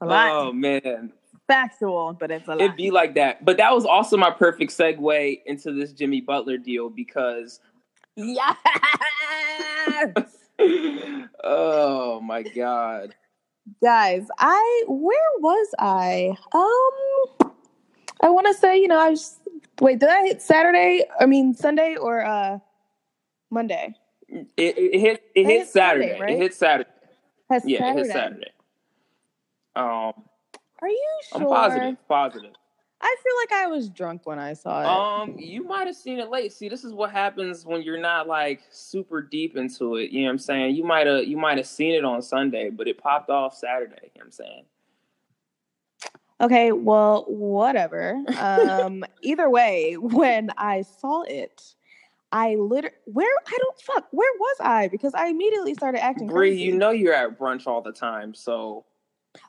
Oh man. Factual, but it's a lot. It'd be like that. But that was also my perfect segue into this Jimmy Butler deal because yes. oh my god. Guys, I where was I? Um I want to say, you know, I was wait, did I hit Saturday? I mean Sunday or uh Monday? It, it hit it hit Saturday, Saturday. right? It hit Saturday. Yeah, Saturday. it hit Saturday. Um Are you sure? I'm positive. Positive. I feel like I was drunk when I saw it. Um, you might have seen it late. See, this is what happens when you're not like super deep into it. You know what I'm saying? You might have you might have seen it on Sunday, but it popped off Saturday. You know what I'm saying? Okay, well, whatever. Um, either way, when I saw it, I literally where I don't fuck where was I? Because I immediately started acting Bree, crazy. you know you're at brunch all the time, so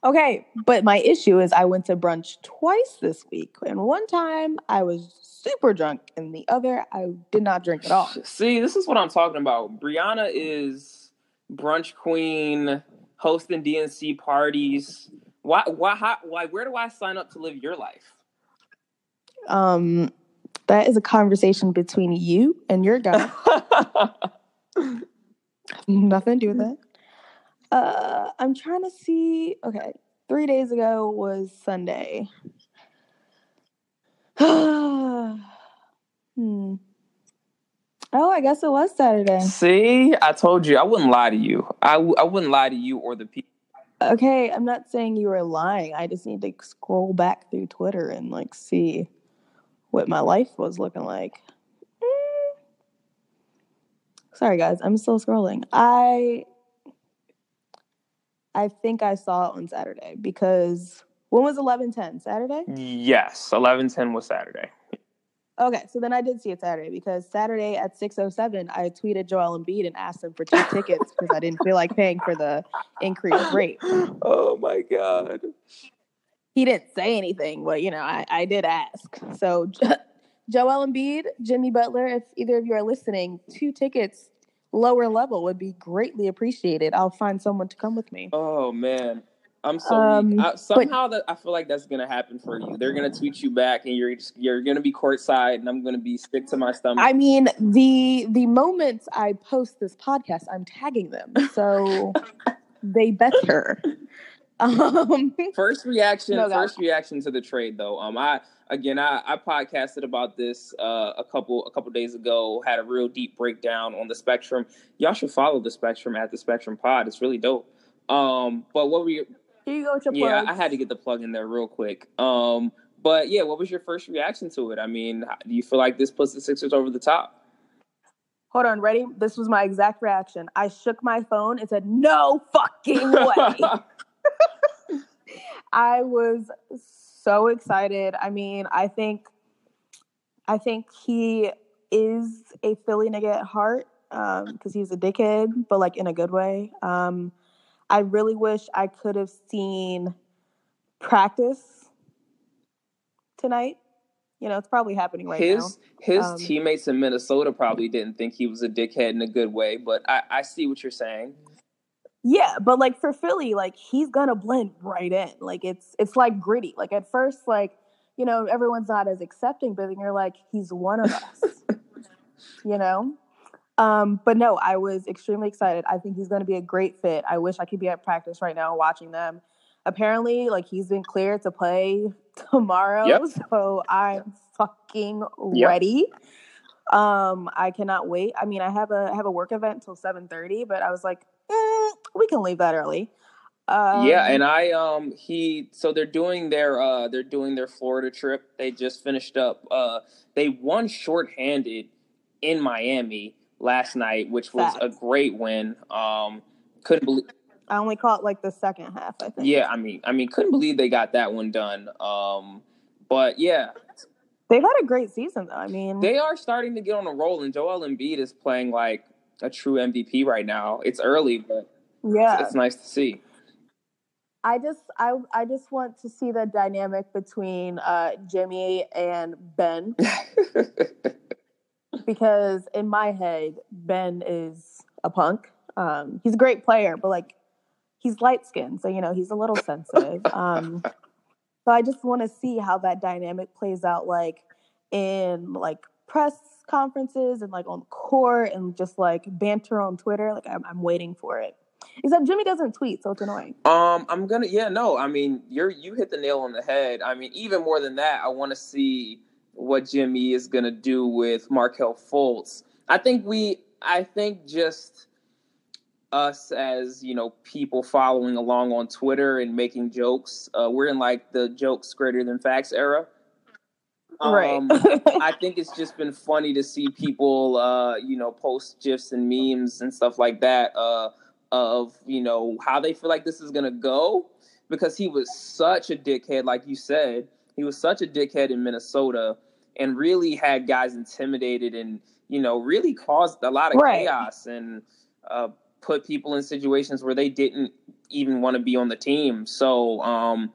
Okay, but my issue is I went to brunch twice this week, and one time I was super drunk, and the other I did not drink at all. see, this is what I'm talking about. Brianna is brunch queen, hosting DNC parties. Why? Why? How, why? Where do I sign up to live your life? Um, that is a conversation between you and your guy. Nothing to do with that. Uh, I'm trying to see. Okay, three days ago was Sunday. hmm. Oh, I guess it was Saturday. See, I told you I wouldn't lie to you. I, w- I wouldn't lie to you or the people. Okay, I'm not saying you were lying. I just need to scroll back through Twitter and like see what my life was looking like. Mm. Sorry guys, I'm still scrolling. I I think I saw it on Saturday because when was 11:10? Saturday? Yes, eleven ten was Saturday. Okay, so then I did see it Saturday because Saturday at 6:07 I tweeted Joel Embiid and asked him for two tickets because I didn't feel like paying for the increased rate. Oh my god. he didn't say anything, but you know, I, I did ask. So Jo- Joel Embiid, Jimmy Butler, if either of you are listening, two tickets lower level would be greatly appreciated. I'll find someone to come with me. Oh man. I'm so Um. I, somehow that I feel like that's gonna happen for you. They're gonna tweet you back, and you're just, you're gonna be courtside, and I'm gonna be stick to my stomach. I mean, the the moment I post this podcast, I'm tagging them. So they better. Um first reaction, No, first reaction to the trade, though. Um, I again, I, I podcasted about this uh, a couple a couple days ago. Had a real deep breakdown on the Spectrum. Y'all should follow the Spectrum at the Spectrum Pod. It's really dope. Um, but what were your here you go with your yeah, plugs. I had to get the plug in there real quick. Um, but yeah, what was your first reaction to it? I mean, do you feel like this puts the Sixers over the top? Hold on, ready? This was my exact reaction. I shook my phone and said, "No fucking way." I was so excited. I mean, I think I think he is a Philly nigga at heart because he's a dickhead, but like in a good way. Um, I really wish I could have seen practice tonight. You know, it's probably happening right now. his his Um, teammates in Minnesota probably didn't think he was a dickhead in a good way, but I, I see what you're saying. Yeah, but like for Philly, like he's gonna blend right in. Like it's it's like gritty. Like at first, like you know everyone's not as accepting, but then you're like he's one of us. you know. Um, but no, I was extremely excited. I think he's to be a great fit. I wish I could be at practice right now watching them. Apparently, like he's been cleared to play tomorrow, Yep. so I'm fucking Yep. ready. Um, I cannot wait. I mean, I have a I have a work event until seven thirty, but I was like, we can leave that early. Um, yeah, and I um he so they're doing their uh they're doing their Florida trip. They just finished up. Uh, they won shorthanded in Miami, last night, which was Facts. a great win. Um, couldn't believe. I only caught like the second half. I think. Yeah, I mean, I mean, couldn't believe they got that one done. Um, but yeah, they've had a great season though. I mean, they are starting to get on a roll, and Joel Embiid is playing like a true MVP right now. It's early, but yeah. it's, it's nice to see. I just I I just want to see the dynamic between uh, Jimmy and Ben because in my head Ben is a punk. Um, he's a great player, but like he's light skinned, so you know he's a little sensitive. Um, so I just want to see how that dynamic plays out, like in like press conferences and like on court and just like banter on Twitter. Like I'm, I'm waiting for it. Except Jimmy doesn't tweet, so it's annoying. Um, I'm gonna yeah, no, I mean you're you hit the nail on the head. I mean, even more than that, I want to see what Jimmy is gonna do with Markelle Fultz. I think we I think just us as you know people following along on Twitter and making jokes, uh, we're in like the jokes greater than facts era. Right. Um, I think it's just been funny to see people, uh, you know, post gifs and memes and stuff like that uh, of you know how they feel like this is gonna go because he was such a dickhead, like you said, he was such a dickhead in Minnesota and really had guys intimidated and you know really caused a lot of Right. chaos and uh, put people in situations where they didn't even want to be on the team. So um,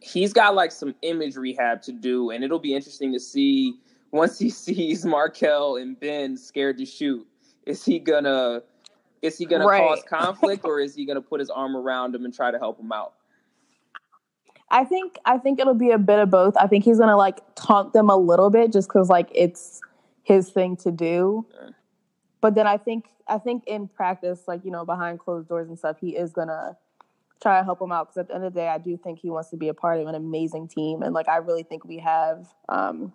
he's got like some image rehab to do, and it'll be interesting to see once he sees Markelle and Ben scared to shoot. Is he gonna is he gonna cause conflict or is he gonna put his arm around him and try to help him out? I think I think it'll be a bit of both. I think he's gonna like taunt them a little bit just because like it's his thing to do. Yeah. But then I think I think in practice, like you know, behind closed doors and stuff, he is gonna try to help him out because at the end of the day, I do think he wants to be a part of an amazing team, and like I really think we have, um,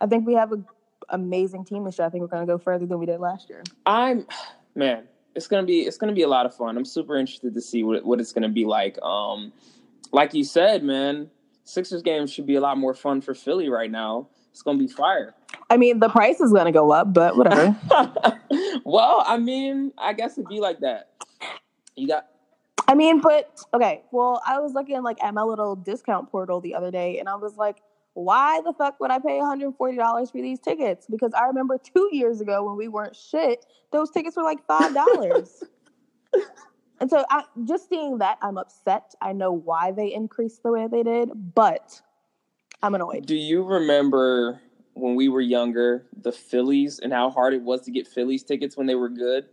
I think we have a amazing team this year. I think we're gonna go further than we did last year. I'm man, it's gonna be it's gonna be a lot of fun. I'm super interested to see what what it's gonna be like. Um, like you said, man, Sixers games should be a lot more fun for Philly right now. It's gonna be fire. I mean, the price is gonna go up, but whatever. well, I mean, I guess it'd be like that. You got I mean, but okay. Well, I was looking like at my little discount portal the other day, and I was like, why the fuck would I pay $140 for these tickets? Because I remember two years ago when we weren't shit, those tickets were like five dollars. and so, I, just seeing that, I'm upset. I know why they increased the way they did, but I'm annoyed. Do you remember when we were younger, the Phillies and how hard it was to get Phillies tickets when they were good?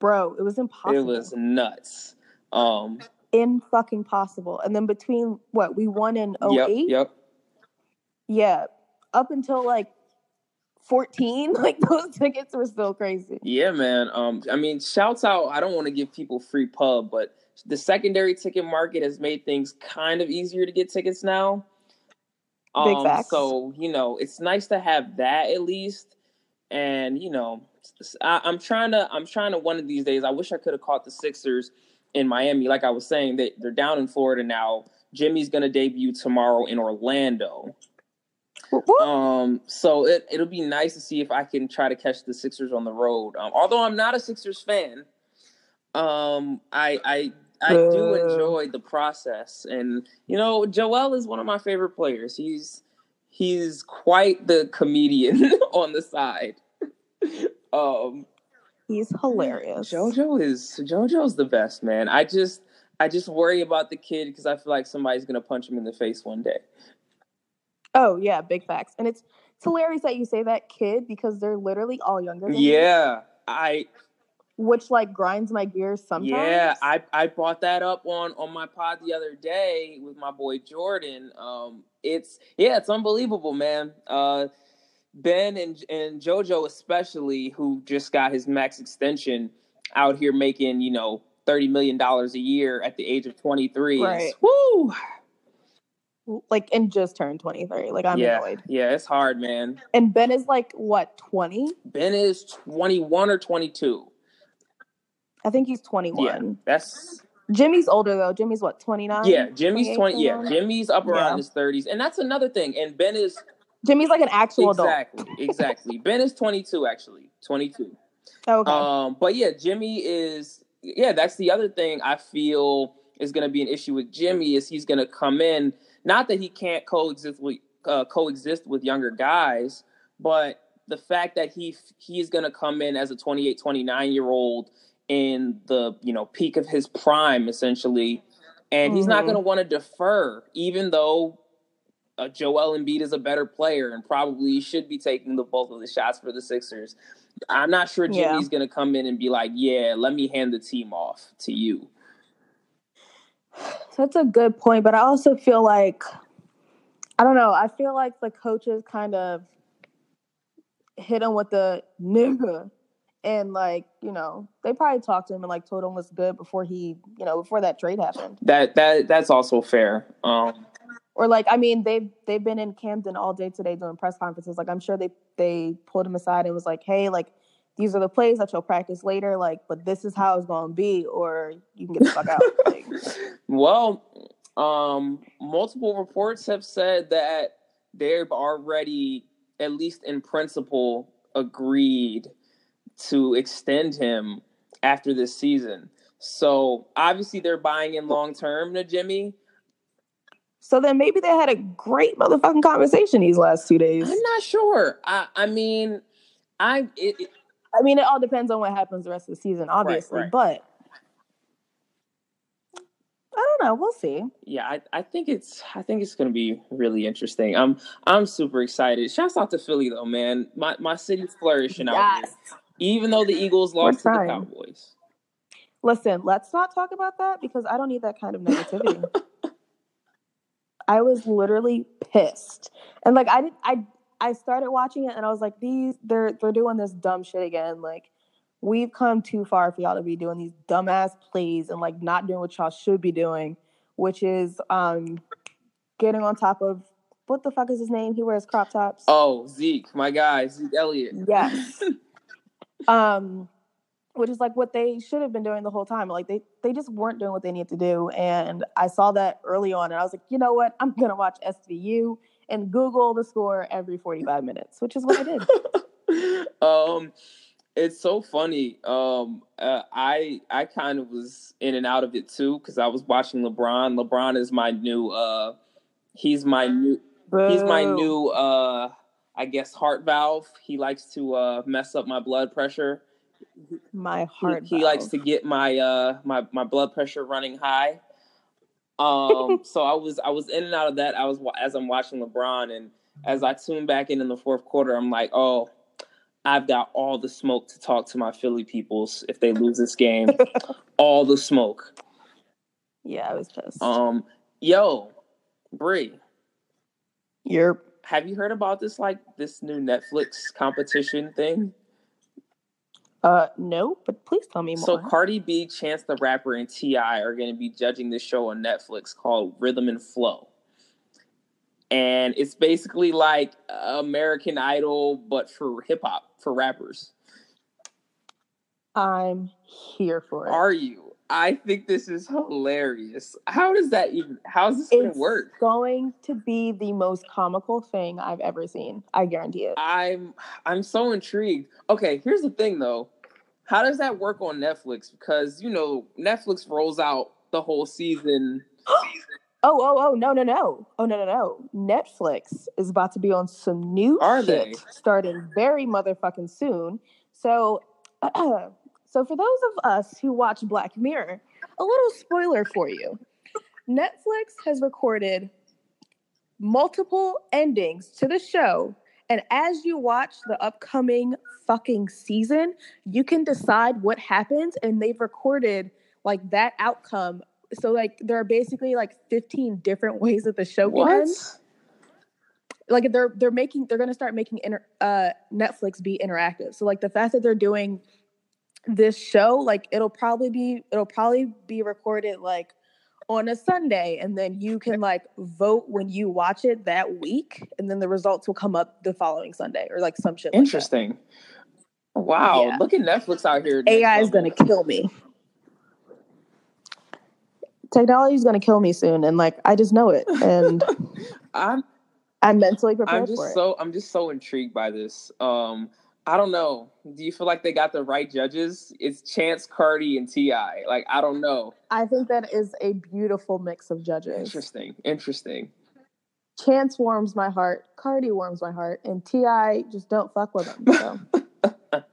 Bro, it was impossible. It was nuts. Um, in fucking possible. And then between what we won in 08, yep, yep. Yeah, up until like 14, like those tickets were still crazy. Yeah, man. Um, I mean, shouts out. I don't want to give people free pub, but the secondary ticket market has made things kind of easier to get tickets now. Big Um, facts. So you know, it's nice to have that at least. And you know, I, I'm trying to. I'm trying to. One of these days, I wish I could have caught the Sixers in Miami. Like I was saying, they they're down in Florida now. Jimmy's gonna debut tomorrow in Orlando. Um, so it it'll be nice to see if I can try to catch the Sixers on the road. Um, although I'm not a Sixers fan, um, I I I do enjoy the process, and you know, Joel is one of my favorite players. He's he's quite the comedian on the side. Um, He's hilarious. JoJo is JoJo's the best man. I just I just worry about the kid because I feel like somebody's gonna punch him in the face one day. Oh yeah, big facts. And it's it's hilarious that you say that kid because they're literally all younger than me, Yeah, I which like grinds my gears sometimes. Yeah, I, I brought that up on on my pod the other day with my boy Jordan. Um, it's yeah, it's unbelievable, man. Uh, Ben and and JoJo especially, who just got his max extension, out here making you know thirty million dollars a year at the age of twenty three. Right. Woo! Like and just turned 23. Like I'm yeah, annoyed. yeah, it's hard, man. And Ben is like what, 20? Ben is twenty one or twenty two. I think he's 21. Yeah, that's Jimmy's older though. Jimmy's what, 29? Yeah, Jimmy's 20. Yeah, Jimmy's up around Yeah. his 30s. And that's another thing. And Ben is Jimmy's like an actual exactly, adult. exactly. Ben is 22, actually, 22. Okay. Um, but yeah, Jimmy is. Yeah, that's the other thing I feel is going to be an issue with Jimmy is he's going to come in. Not that he can't coexist with uh, coexist with younger guys, but the fact that he he's going to come in as a 28, 29 year old in the you know peak of his prime essentially, and mm-hmm. he's not going to want to defer, even though uh, Joel Embiid is a better player and probably should be taking the bulk of the shots for the Sixers. I'm not sure Jimmy's yeah. going to come in and be like, "Yeah, let me hand the team off to you." That's a good point, but I also feel like I don't know. I feel like the coaches kind of hit him with the nigga, and like you know, they probably talked to him and like told him what's good before he, you know, before that trade happened. That that that's also fair. Um, or like I mean, they've they've been in Camden all day today doing press conferences. Like I'm sure they they pulled him aside and was like, hey, like these are the plays that you'll practice later, like, but this is how it's gonna be, or you can get the fuck out. Like, well, um, multiple reports have said that they've already, at least in principle, agreed to extend him after this season. So obviously they're buying in long term to Jimmy. So then maybe they had a great motherfucking conversation these last two days. I'm not sure. I I mean, I it, it, I mean, it all depends on what happens the rest of the season, obviously. Right, right. But I don't know. We'll see. Yeah, I, I think it's I think it's going to be really interesting. I'm I'm super excited. Shouts out to Philly though, man. My my city's flourishing yes. out here, even though the Eagles lost to the Cowboys. Listen, let's not talk about that because I don't need that kind of negativity. I was literally pissed, and like I did I I started watching it and I was like, these they're they're doing this dumb shit again. Like, we've come too far for y'all to be doing these dumbass plays and like not doing what y'all should be doing, which is um getting on top of what the fuck is his name? He wears crop tops. Oh, Zeke, my guy, Zeke Elliott. Yes. um, which is like what they should have been doing the whole time. Like they they just weren't doing what they needed to do. And I saw that early on and I was like, you know what? I'm gonna watch SVU and Google the score every 45 minutes, which is what I did. um, it's so funny. Um, uh, I I kind of was in and out of it too because I was watching LeBron. LeBron is my new. Uh, he's my new. Boo. He's my new. Uh, I guess heart valve. He likes to uh, mess up my blood pressure. My heart. He, he likes to get my uh my my blood pressure running high. Um, so I was I was in and out of that. I was as I'm watching LeBron, and as I tune back in in the fourth quarter, I'm like, oh, I've got all the smoke to talk to my Philly peoples if they lose this game. all the smoke. Yeah, I was pissed. Um, yo, Bree. You're. Have you heard about this like this new Netflix competition thing? Uh, no, but please tell me more. So Cardi B, Chance the Rapper, and T.I. are going to be judging this show on Netflix called Rhythm and Flow, and it's basically like American Idol, but for hip hop for rappers. I'm here for it. Are you? I think this is hilarious. How does that even? How's this going to work? It's going to be the most comical thing I've ever seen. I guarantee it. I'm I'm so intrigued. Okay, here's the thing though. How does that work on Netflix? Because you know Netflix rolls out the whole season. oh, oh, oh, no, no, no. Oh, no, no, no. Netflix is about to be on some new Are shit they? starting very motherfucking soon. So, so for those of us who watch Black Mirror, a little spoiler for you. Netflix has recorded multiple endings to the show and as you watch the upcoming fucking season, you can decide what happens, and they've recorded like that outcome. So like there are basically like 15 different ways that the show can end. Like they're they're making they're gonna start making inter, uh, Netflix be interactive. So like the fact that they're doing this show, like it'll probably be it'll probably be recorded like on a Sunday, and then you can like vote when you watch it that week, and then the results will come up the following Sunday or like some shit. Interesting. Like wow, yeah. look at Netflix out here. AI is gonna kill me. Technology is gonna kill me soon, and like I just know it. And I'm. I'm mentally prepared I'm just so I'm just so intrigued by this. Um, I don't know. Do you feel like they got the right judges? It's Chance, Cardi, and Ti. Like I don't know. I think that is a beautiful mix of judges. Interesting. Interesting. Chance warms my heart, Cardi warms my heart, and T.I. just don't fuck with him. So.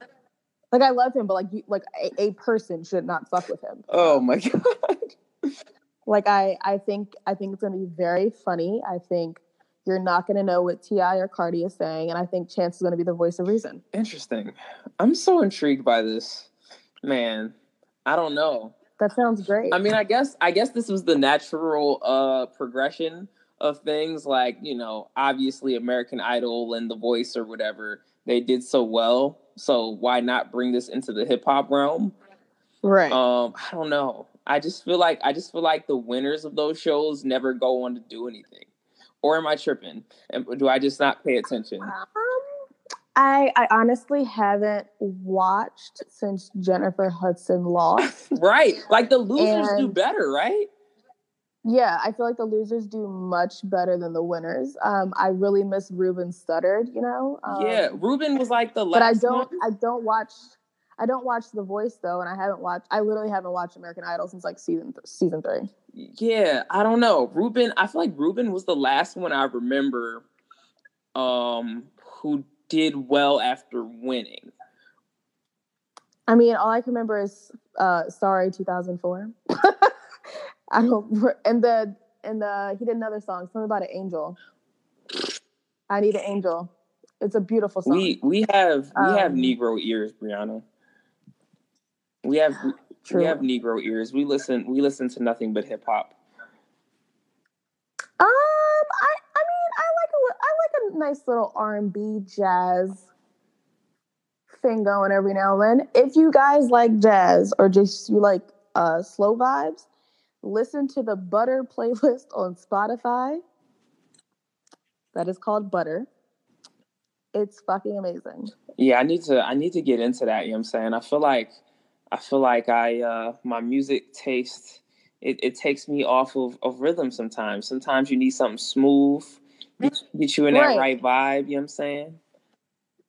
like I love him, but like you, like a, a person should not fuck with him. Oh my god. Like I, I think I think it's gonna be very funny. I think you're not gonna know what T.I. or Cardi is saying, and I think Chance is gonna be the voice of reason. Interesting. I'm so intrigued by this. Man, I don't know. That sounds great. I mean, I guess I guess this was the natural uh progression of things like, you know, obviously American Idol and The Voice or whatever, they did so well. So why not bring this into the hip hop realm? right. Um, I don't know. I just feel like I just feel like the winners of those shows never go on to do anything. Or am I tripping? And do I just not pay attention? Um, I I honestly haven't watched since Jennifer Hudson lost. Right. Like the losers do better, right? yeah, I feel like the losers do much better than the winners. Um, I really miss Ruben Studdard, you know. Um, yeah. Ruben was like the last but I don't one. I don't watch I don't watch The Voice though, and I haven't watched I literally haven't watched American Idol since like season th- season three. Yeah, I don't know. Ruben, I feel like Ruben was the last one I remember um who did well after winning. I mean, all I can remember is uh Sorry 2004. I don't and the and the he did another song, something about an angel. I need an angel. It's a beautiful song. We we have we have Um, Negro ears, Brianna. We have True. we have Negro ears. We listen we listen to nothing but hip hop. Um, I I mean, I like a I like a nice little R and B jazz thing going every now and then. If you guys like jazz or just you like uh slow vibes, listen to the Butter playlist on Spotify. That is called Butter. It's fucking amazing. Yeah, I need to I need to get into that, you know what I'm saying? I feel like I feel like I uh my music taste it, it takes me off of, of rhythm sometimes. Sometimes you need something smooth, get, get you in that Right. right vibe, you know what I'm saying?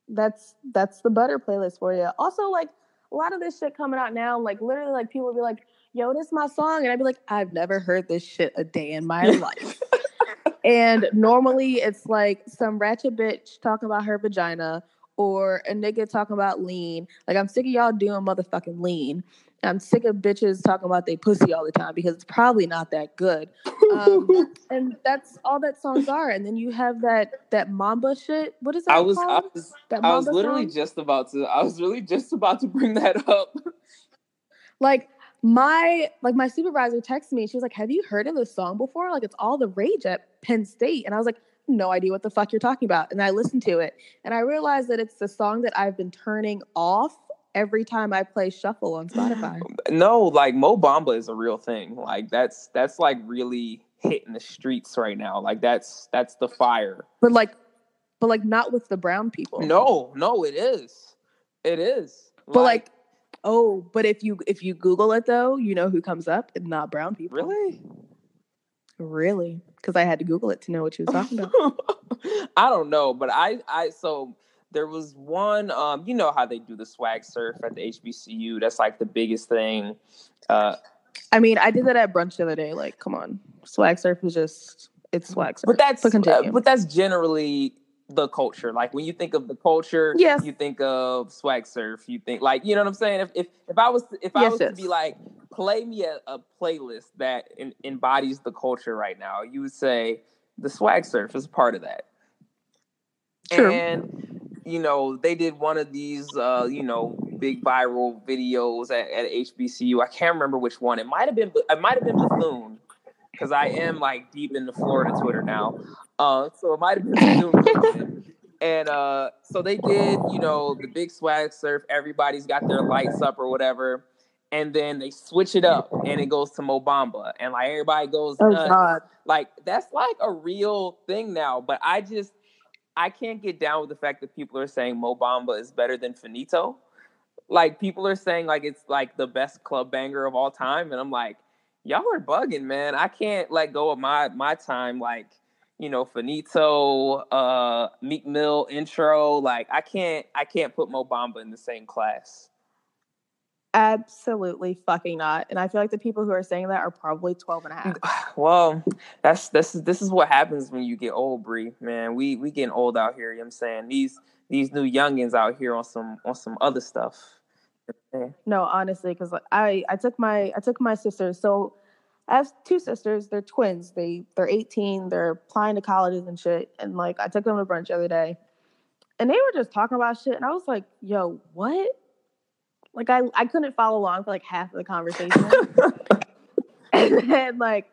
That's that's the Butter playlist for you. Also, like a lot of this shit coming out now, like literally, like people will be like, "Yo, this is my song," and I'd be like, "I've never heard this shit a day in my life." and normally, it's like some ratchet bitch talking about her vagina or a nigga talking about lean. Like I'm sick of y'all doing motherfucking lean. I'm sick of bitches talking about they pussy all the time because it's probably not that good. Um, and that's all that songs are. And then you have that that Mamba shit. What is that I was I was that I was literally song? just about to I was really just about to bring that up. like my like my supervisor texted me she was like have you heard of this song before like it's all the rage at penn state and i was like no idea what the fuck you're talking about and i listened to it and i realized that it's the song that i've been turning off every time i play shuffle on spotify no, like Mo Bamba is a real thing. Like that's that's like really hitting the streets right now. Like that's that's the fire. but like but like not with the brown people No, no, it is. It is. but like oh but if you if you google it though you know who comes up not brown people really? Really because i had to google it to know what you was talking about I don't know, but I I so there was one um you know how they do the swag surf at the HBCU. That's like the biggest thing. Uh i mean i did that at brunch the other day like come on swag surf is just it's swag surf but that's But uh, but that's generally the culture. Like when you think of the culture, Yes. you think of swag surf. You think like you know what I'm saying. If if, if I was if I Yes, was to be like play me a, a playlist that in, embodies the culture right now, you would say the swag surf is a part of that. True. And you know they did one of these uh, you know big viral videos at, at HBCU. I can't remember which one. It might have been it might have been Bethune because I am like deep into Florida Twitter now. Uh, so it might have been Bethune. and uh, so they did, you know, the big swag surf. Everybody's got their lights up or whatever. And then they switch it up and it goes to Mo Bamba. And like everybody goes oh nuts. god Like that's like a real thing now. But I just I can't get down with the fact that people are saying Mo Bamba is better than Finito. Like people are saying like it's like the best club banger of all time. And I'm like, y'all are bugging, man. I can't let go of my my time like you know, Finito, uh, Meek Mill intro. Like I can't I can't put Mo Bamba in the same class. Absolutely fucking not. And I feel like the people who are saying that are probably 12 and a half. Well, that's this is this is what happens when you get old, Bree. Man, we we getting old out here. You know what I'm saying? These these new youngins out here on some on some other stuff. No, honestly, because I I took my I took my sister. So I have two sisters. They're twins. They they're 18. They're applying to colleges and shit. And like I took them to brunch the other day, and they were just talking about shit. And I was like, "Yo, what?" Like I I couldn't follow along for like half of the conversation. and then like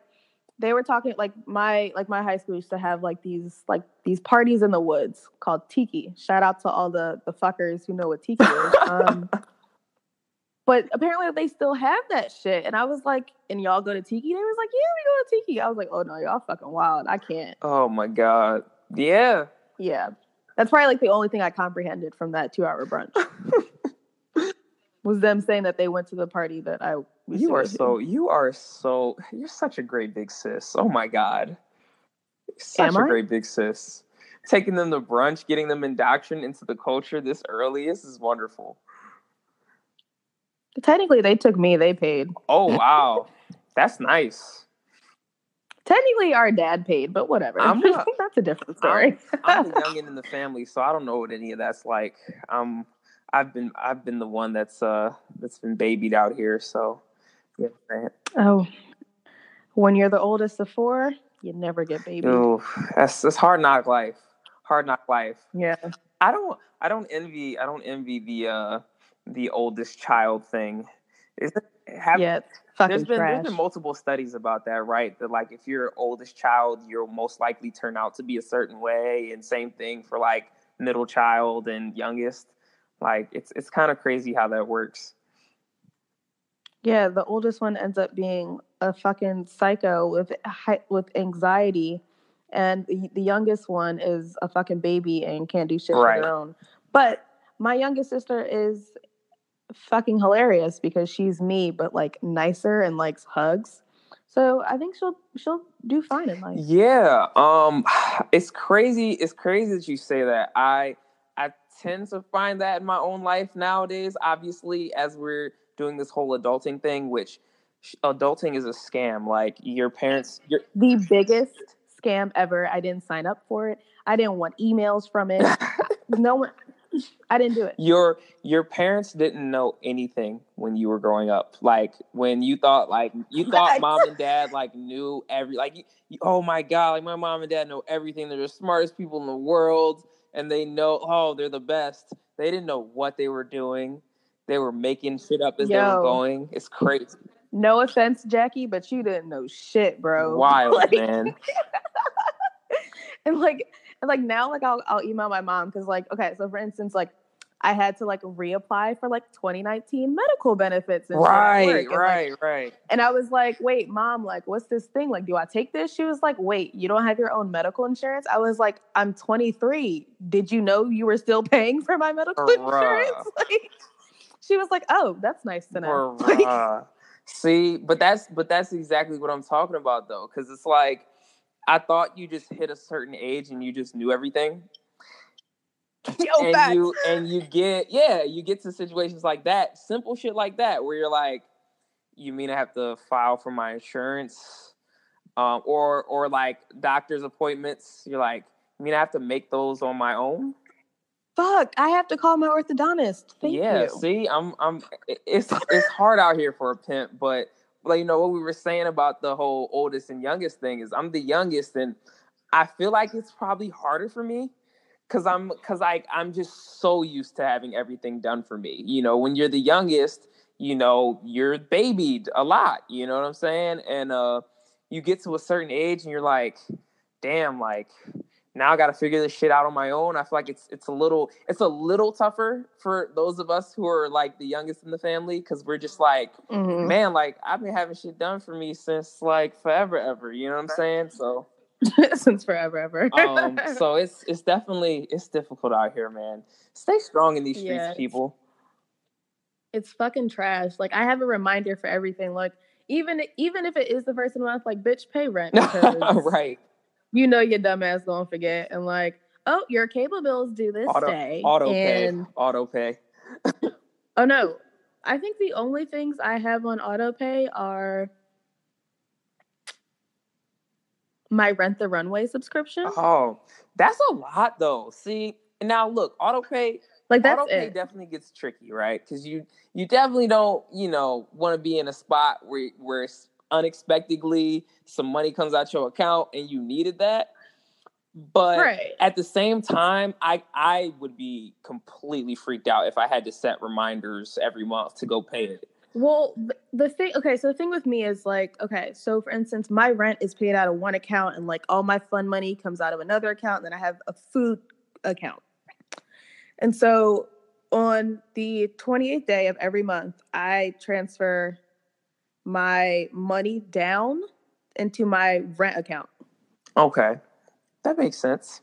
they were talking like my like my high school used to have like these like these parties in the woods called tiki. Shout out to all the the fuckers who know what tiki is. Um, but apparently they still have that shit. And I was like, and y'all go to tiki? They was like, yeah, we go to tiki. I was like, oh no, y'all fucking wild. I can't. Oh my god. Yeah. Yeah. That's probably like the only thing I comprehended from that two hour brunch. was them saying that they went to the party that I was You are to. so you are so you're such a great big sis. Oh my god. Such Am a I? great big sis. Taking them to brunch, getting them indoctrined into the culture this early. This is wonderful. Technically, they took me. They paid. Oh wow. That's nice. Technically, our dad paid, but whatever. I'm That's a different story. I'm the youngin in the family, so I don't know what any of that's like. Um, I've been I've been the one that's uh that's been babied out here, so yeah. oh, when you're the oldest of four, you never get baby. Ooh, that's that's hard knock life. Hard knock life. Yeah. I don't I don't envy I don't envy the uh the oldest child thing. Is it have yeah. There's been trash. there's been multiple studies about that, right? That like if you're oldest child, you'll most likely turn out to be a certain way, and same thing for like middle child and youngest. Like it's it's kind of crazy how that works. Yeah, the oldest one ends up being a fucking psycho with with anxiety, and the, the youngest one is a fucking baby and can't do shit Right. for their own. But my youngest sister is fucking hilarious because she's me, but like nicer and likes hugs. So I think she'll she'll do fine in life. Yeah, um, it's crazy. It's crazy that you say that. I I tend to find that in my own life nowadays. Obviously, as we're doing this whole adulting thing, which adulting is a scam. Like your parents, your The biggest scam ever. I didn't sign up for it. I didn't want emails from it. no one. I didn't do it. your your parents didn't know anything when you were growing up. Like when you thought like you thought mom and dad like knew every like you, you- oh my god like my mom and dad know everything. They're the smartest people in the world and they know oh they're the best. They didn't know what they were doing. They were making shit up as they were going. It's crazy. No offense, Jackie, but you didn't know shit, bro. Wild Like- man. and like and like now like I'll I'll email my mom because like okay so for instance like I had to like reapply for like 2019 medical benefits and shit at Right, like, right, right. and I was like wait mom like what's this thing? Like do I take this? She was like wait you don't have your own medical insurance? I was like I'm 23 did you know you were still paying for my medical insurance? Like she was like oh that's nice to know. Like, See, but that's but that's exactly what I'm talking about though, because it's like I thought you just hit a certain age and you just knew everything, yo, and facts. you and you get yeah, you get to situations like that, simple shit like that, where you're like, you mean I have to file for my insurance, um, or or like doctor's appointments, you're like, you mean I have to make those on my own? fuck I have to call my orthodontist thank yeah, you see, I'm I'm it's it's hard out here for a pimp, but like you know what we were saying about the whole oldest and youngest thing is I'm the youngest and I feel like it's probably harder for me cuz I'm cuz I I'm just so used to having everything done for me. You know, when you're the youngest, you know, you're babied a lot, you know what I'm saying? And uh you get to a certain age and you're like, damn, like now I got to figure this shit out on my own. I feel like it's it's a little it's a little tougher for those of us who are like the youngest in the family because we're just like, Mhm. man, like I've been having shit done for me since like forever ever. You know what I'm saying? So since forever ever. um, so it's it's definitely it's difficult out here, man. Stay strong in these streets, Yeah, it's- people. it's fucking trash. Like I have a reminder for everything. Like even even if it is the first of the month, like bitch, pay rent. Right. You know your dumbass gonna forget and like, oh, your cable bills due this Auto, day. auto pay. Auto pay. oh no. I think the only things I have on auto pay are my rent the runway subscription. Oh, that's a lot though. See, now look, auto pay like that's auto pay it. definitely gets tricky, right? Because you you definitely don't you know want to be in a spot where where it's unexpectedly some money comes out your account and you needed that. But Right. at the same time, I I would be completely freaked out if I had to set reminders every month to go pay it. Well, the thing, okay, so the thing with me is like, okay, so for instance, my rent is paid out of one account, and like all my fun money comes out of another account, and then I have a food account. And so on the 28th day of every month, I transfer my money down into my rent account. Okay, that makes sense.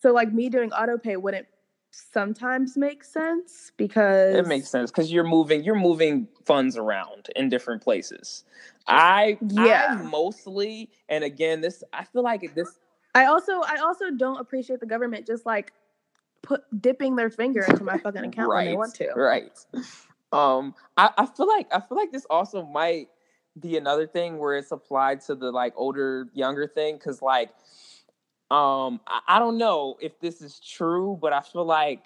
So, like, me doing auto pay wouldn't sometimes make sense because It makes sense because you're moving you're moving funds around in different places. I Yeah. I mostly and again this I feel like this I also I also don't appreciate the government just like put dipping their finger into my fucking account when they want to. Right. Um, I, I feel like I feel like this also might be another thing where it's applied to the like older younger thing because like um I, I don't know if this is true, but I feel like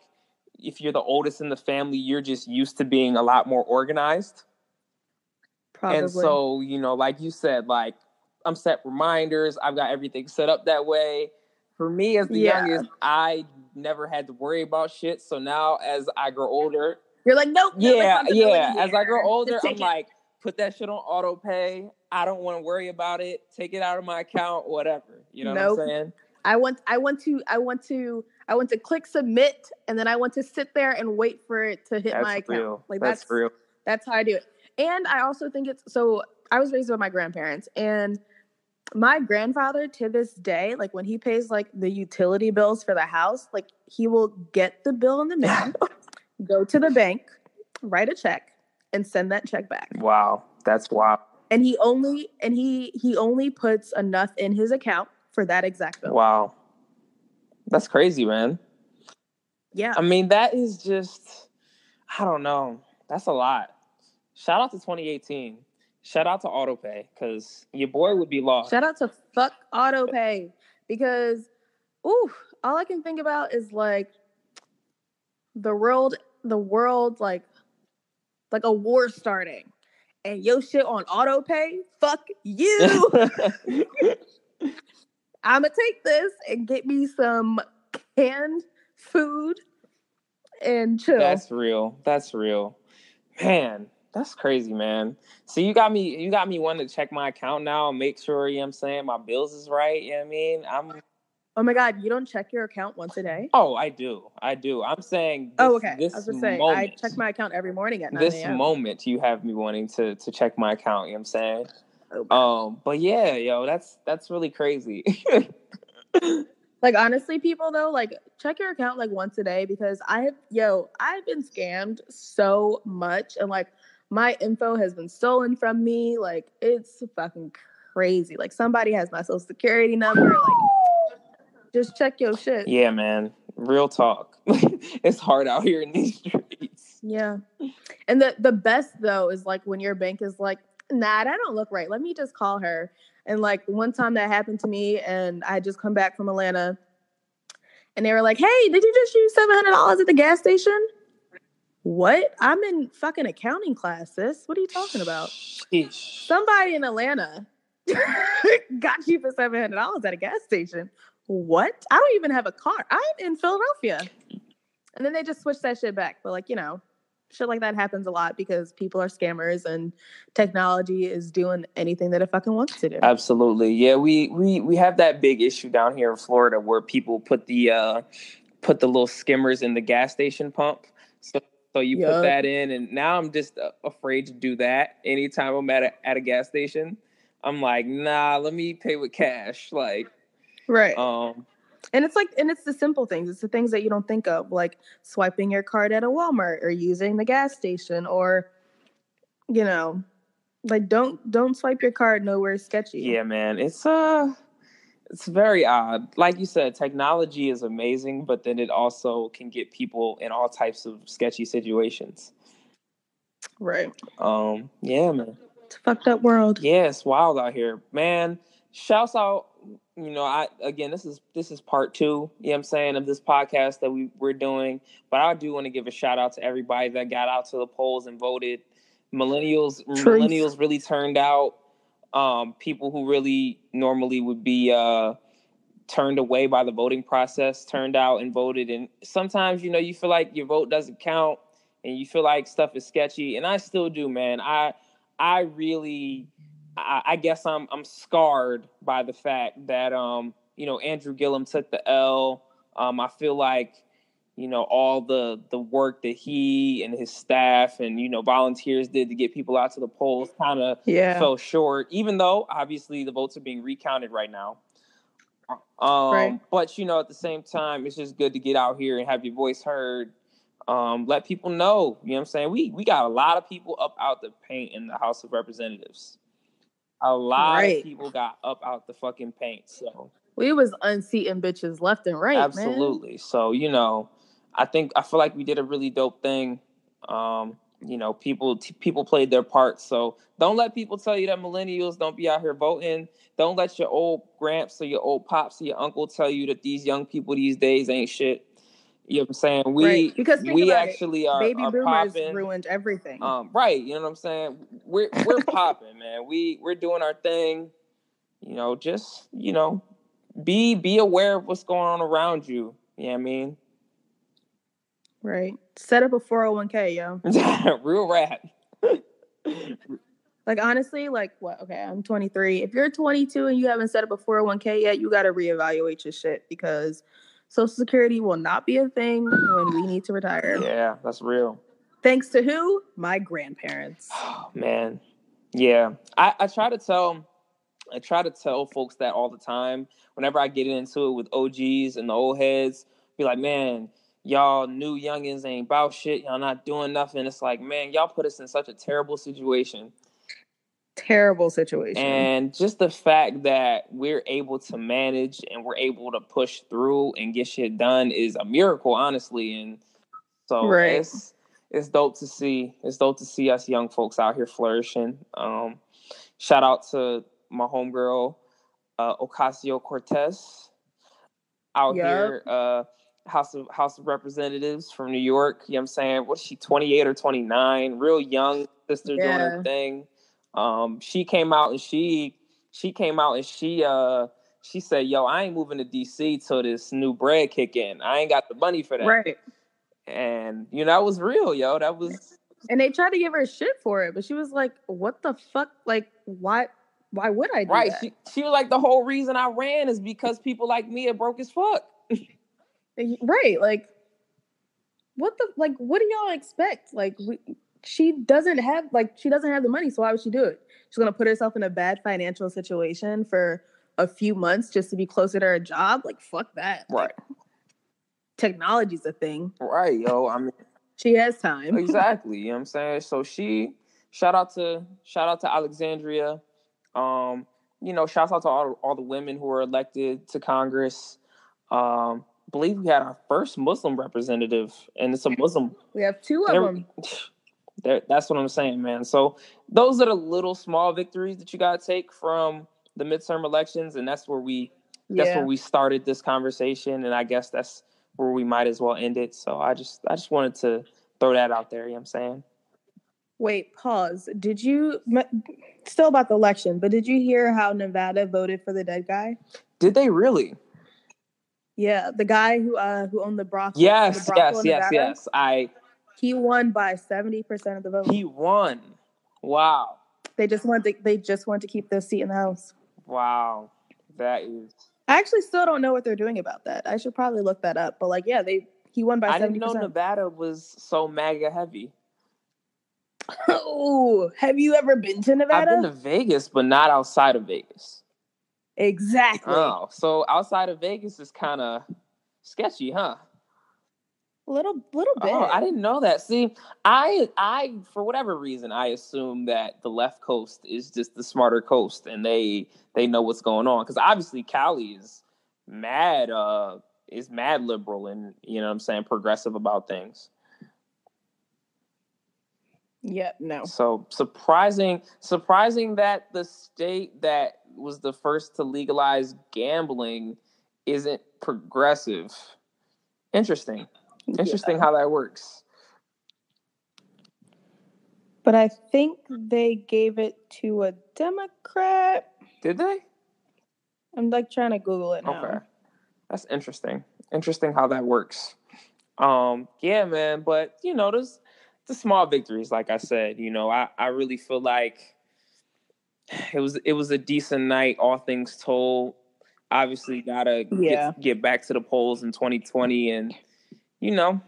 if you're the oldest in the family, you're just used to being a lot more organized. Probably. And so, you know, like you said, like I'm set reminders, I've got everything set up that way. For me as the Yeah. youngest, I never had to worry about shit. So now as I grow older, You're like, nope. no yeah, responsibility yeah. As I grow older, I'm it. like, put that shit on auto pay. I don't want to worry about it. Take it out of my account, whatever. You know Nope. what I'm saying? I want I want to I want to I want to click submit and then I want to sit there and wait for it to hit That's my account. real. Like that's, that's real. That's how I do it. And I also think it's so I was raised by my grandparents and my grandfather to this day, like when he pays like the utility bills for the house, like he will get the bill in the mail, go to the bank, write a check, and send that check back. Wow, that's wild. And he only and he he only puts enough in his account for that exact bill. Wow, that's crazy, man. Yeah. I mean, that is just, I don't know. That's a lot. Shout out to 2018. Shout out to AutoPay because your boy would be lost. Shout out to fuck auto pay because ooh, all I can think about is like the world the world like like a war starting and your shit on auto pay, fuck you. I'ma take this and get me some canned food and chill. That's real. That's real. Man, that's crazy, man. So you got me you got me wanting to check my account now and make sure, you know what I'm saying, my bills is right. You know what I mean? I'm oh my god, you don't check your account once a day? oh I do. I do. I'm saying this, oh, okay. this I was gonna say moment, I check my account every morning at 9 this moment you have me wanting to to check my account, you know what I'm saying? Oh, Um, but yeah, yo, that's that's really crazy. Like honestly, people though, like check your account like once a day because I have yo, I've been scammed so much and like my info has been stolen from me. Like it's fucking crazy. Like somebody has my social security number. Like just check your shit. yeah, man. Real talk. it's hard out here in these streets. Yeah. And the the best though is like when your bank is like, nah, that don't look right. Let me just call her. And like one time that happened to me, and I had just come back from Atlanta, and they were like, "Hey, did you just use seven hundred dollars at the gas station?" What? I'm in fucking accounting classes. What are you talking about? Somebody in Atlanta got you for seven hundred dollars at a gas station. What? I don't even have a car. I'm in Philadelphia. And then they just switched that shit back. But like, you know, shit like that happens a lot because people are scammers and technology is doing anything that it fucking wants to do. Absolutely. Yeah, we we we have that big issue down here in Florida where people put the uh put the little skimmers in the gas station pump. So so you Yup. put that in and now I'm just uh, afraid to do that anytime I'm at a at a gas station. I'm like, "Nah, let me pay with cash." Like Right. um and it's like and it's the simple things. It's the things that you don't think of, like swiping your card at a Walmart or using the gas station or you know, like don't don't swipe your card nowhere sketchy. yeah, man. It's uh it's very odd. Like you said, technology is amazing, but then it also can get people in all types of sketchy situations. Right. Um, yeah, man. It's a fucked up world. Yeah, it's wild out here. Man, shouts out, you know, I again this is this is part two, you know what I'm saying, of this podcast that we, we're doing. But I do want to give a shout out to everybody that got out to the polls and voted. Millennials Truth. millennials really turned out. Um, people who really normally would be uh turned away by the voting process turned out and voted and sometimes you know you feel like your vote doesn't count and you feel like stuff is sketchy and i still do man i i really i, I guess i'm i'm scarred by the fact that um you know andrew gillum took the l. Um i feel like you know all the the work that he and his staff and you know volunteers did to get people out to the polls kind of Yeah. fell short even though obviously the votes are being recounted right now. Um Right. but you know at the same time it's just good to get out here and have your voice heard. Um let people know you know what i'm saying? We we got a lot of people up out the paint in the house of representatives a lot Right. of people got up out the fucking paint so we was unseating bitches left and right. Man. absolutely so you know i think i feel like we did a really dope thing um you know people t- people played their part so don't let people tell you that millennials don't be out here voting don't let your old gramps or your old pops or your uncle tell you that these young people these days ain't shit you know what i'm saying we Right, because we about it, actually are, Baby are boomers popping ruined everything. um, right, you know what I'm saying? We're we're popping, man. We we're doing our thing. You know, just you know, be be aware of what's going on around you. You know I mean? right. Set up a 401k, yo. Real rap. Like honestly, like what? Okay, I'm 23. If you're 22 and you haven't set up a 401k yet, you got to reevaluate your shit because Social Security will not be a thing when we need to retire. yeah, that's real. Thanks to who? My grandparents. Oh, man. Yeah. I, I try to tell I try to tell folks that all the time. Whenever I get into it with OGs and the old heads, be like, man, y'all new youngins ain't about shit. Y'all not doing nothing. It's like, man, y'all put us in such a terrible situation. Terrible situation. And just the fact that we're able to manage and we're able to push through and get shit done is a miracle, honestly. And so Right. it's it's dope to see. It's dope to see us young folks out here flourishing. Um, shout out to my homegirl, uh, Ocasio Cortez, out Yup. here, uh, House of House of Representatives from New York. You know what I'm saying? What's she, 28 or 29? Real young sister doing her thing. Um, she came out and she she came out and she uh she said, "Yo, I ain't moving to DC till this new bread kick in. I ain't got the money for that." right. And you know that was real, yo. That was And they tried to give her shit for it, but she was like, "What the fuck? Like, why? Why would I do right. that?" She she was like, the whole reason I ran is because people like me are broke as fuck. Right. Like, what the like? What do y'all expect? Like, we, she doesn't have like she doesn't have the money, so why would she do it? She's gonna put herself in a bad financial situation for a few months just to be closer to her job. Like, fuck that. Right. Technology's a thing. Right, yo. I mean She has time. exactly. You know what I'm saying? So she shout out to shout out to Alexandria. Um, you know, shout out to all, all the women who were elected to Congress. Um, believe we had our first Muslim representative, and it's a Muslim. We have two of them. That's what I'm saying, man. So those are the little small victories that you gotta take from the midterm elections, and that's where we that's Yeah. where we started this conversation, and I guess that's where we might as well end it. So I just I just wanted to throw that out there. You know what I'm saying? Wait, pause. Did you still about the election? But did you hear how Nevada voted for the dead guy? Did they really? Yeah, the guy who uh who owned the brothel. Yes, the brothel yes, yes, yes. I He won by seventy percent of the vote. he won. Wow. They just want to they just want to keep their seat in the house. Wow. That is I actually still don't know what they're doing about that. I should probably look that up. But like, yeah, they he won by I seventy didn't know. Nevada was so MAGA heavy. Oh, have you ever been to Nevada? I've been to Vegas, but not outside of Vegas. exactly. Oh, so outside of Vegas is kind of sketchy, huh? Little little bit. Oh, I didn't know that. See, I I for whatever reason I assume that the left coast is just the smarter coast and they they know what's going on because obviously Cali is mad uh is mad liberal and you know what I'm saying progressive about things. Yep, no. So surprising surprising that the state that was the first to legalize gambling isn't progressive. Interesting. Interesting Yeah. how that works. But I think they gave it to a Democrat. Did they? I'm like trying to Google it now. Okay. That's interesting. Interesting how that works. Um, yeah, man, but you know, there's the small victories, like I said, you know, I, I really feel like it was it was a decent night, all things told. Obviously gotta Yeah. get, get back to the polls in 2020 and you know,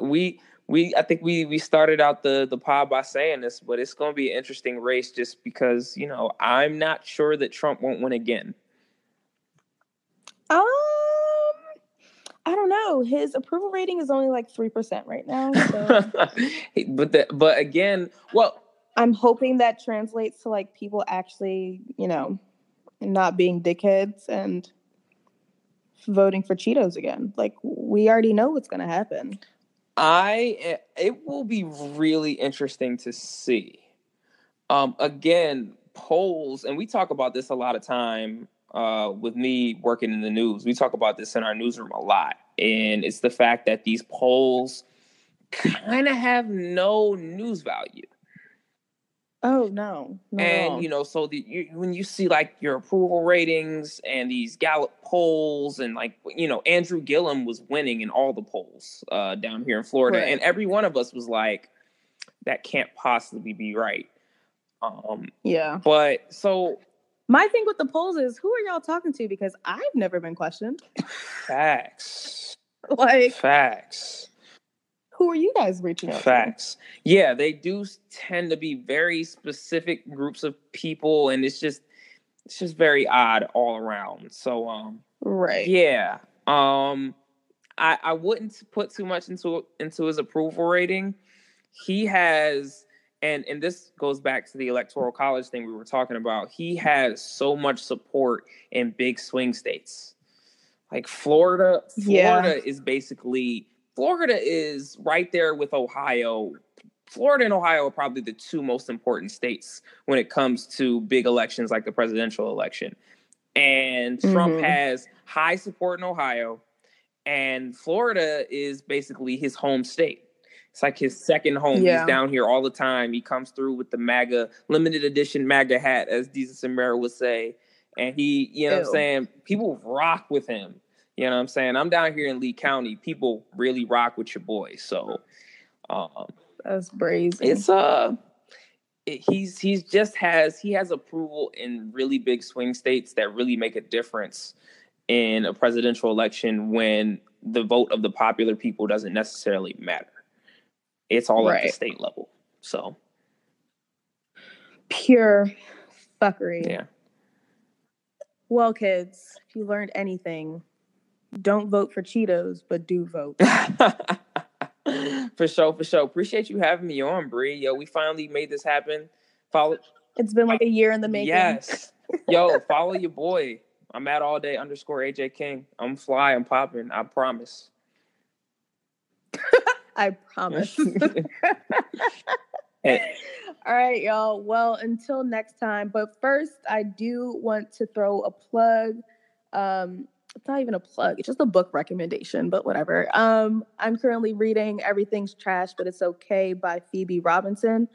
we we I think we we started out the the pod by saying this, but it's gonna be an interesting race just because, you know, I'm not sure that Trump won't win again. Um, I don't know. His approval rating is only like three percent right now. So but the, but again, well, I'm hoping that translates to like people actually, you know, not being dickheads and voting for Cheetos again. Like we already know what's gonna happen. I eh, it will be really interesting to see. Um, again, polls, and we talk about this a lot of time uh, with me working in the news. We talk about this in our newsroom a lot, and it's the fact that these polls kind of have no news value. Oh no. not at all. and you know so the you, when you see like your approval ratings and these gallup polls and like you know andrew gillum was winning in all the polls uh, down here in florida Right. and every one of us was like that can't possibly be right um yeah. but so My thing with the polls is who are y'all talking to? Because I've never been questioned. facts like, facts who are you guys reaching out Facts. Yeah, they do tend to be very specific groups of people, and it's just it's just very odd all around. So um? Right. yeah. Um I I wouldn't put too much into into his approval rating. He has and and this goes back to the electoral college thing we were talking about. He has so much support in big swing states. Like Florida, Yeah. Florida is basically Florida is right there with Ohio. Florida and Ohio are probably the two most important states when it comes to big elections like the presidential election. And Trump Mhm. has high support in Ohio, and Florida is basically his home state. It's like his second home. Yeah. He's down here all the time. He comes through with the MAGA limited edition MAGA hat, as Jesus and Mara would say. And he, you know what I'm saying? People rock with him. You know what I'm saying? I'm down here in Lee County. People really rock with your boy. So um That's brazy. it's uh it- he's he's just has he has approval in really big swing states that really make a difference in a presidential election when the vote of the popular people doesn't necessarily matter. It's all at the state level. So pure fuckery. yeah. Well, kids, if you learned anything, don't vote for Cheetos, but do vote. for sure, for sure. Appreciate you having me on, Bree. Yo, we finally made this happen. Follow It's been like a year in the making. Yes. Yo, follow your boy. I'm at all day underscore AJ King. I'm fly, I'm popping, I promise. I promise. Hey, All right, y'all. Well, until next time. But first, I do want to throw a plug. Um, it's not even a plug, it's just a book recommendation, but whatever. Um, I'm currently reading Everything's Trash, but It's Okay by Phoebe Robinson.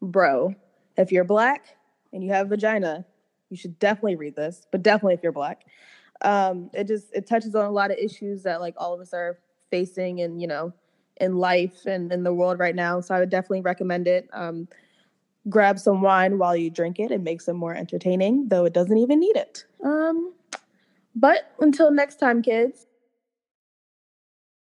Bro, if you're black and you have vagina, you should definitely read this, but definitely if you're black. Um, it just it touches on a lot of issues that like all of us are facing and you know in life and in the world right now. So I would definitely recommend it. Um, grab some wine while you drink it. It makes it more entertaining, though it doesn't even need it. Um, but until next time, kids.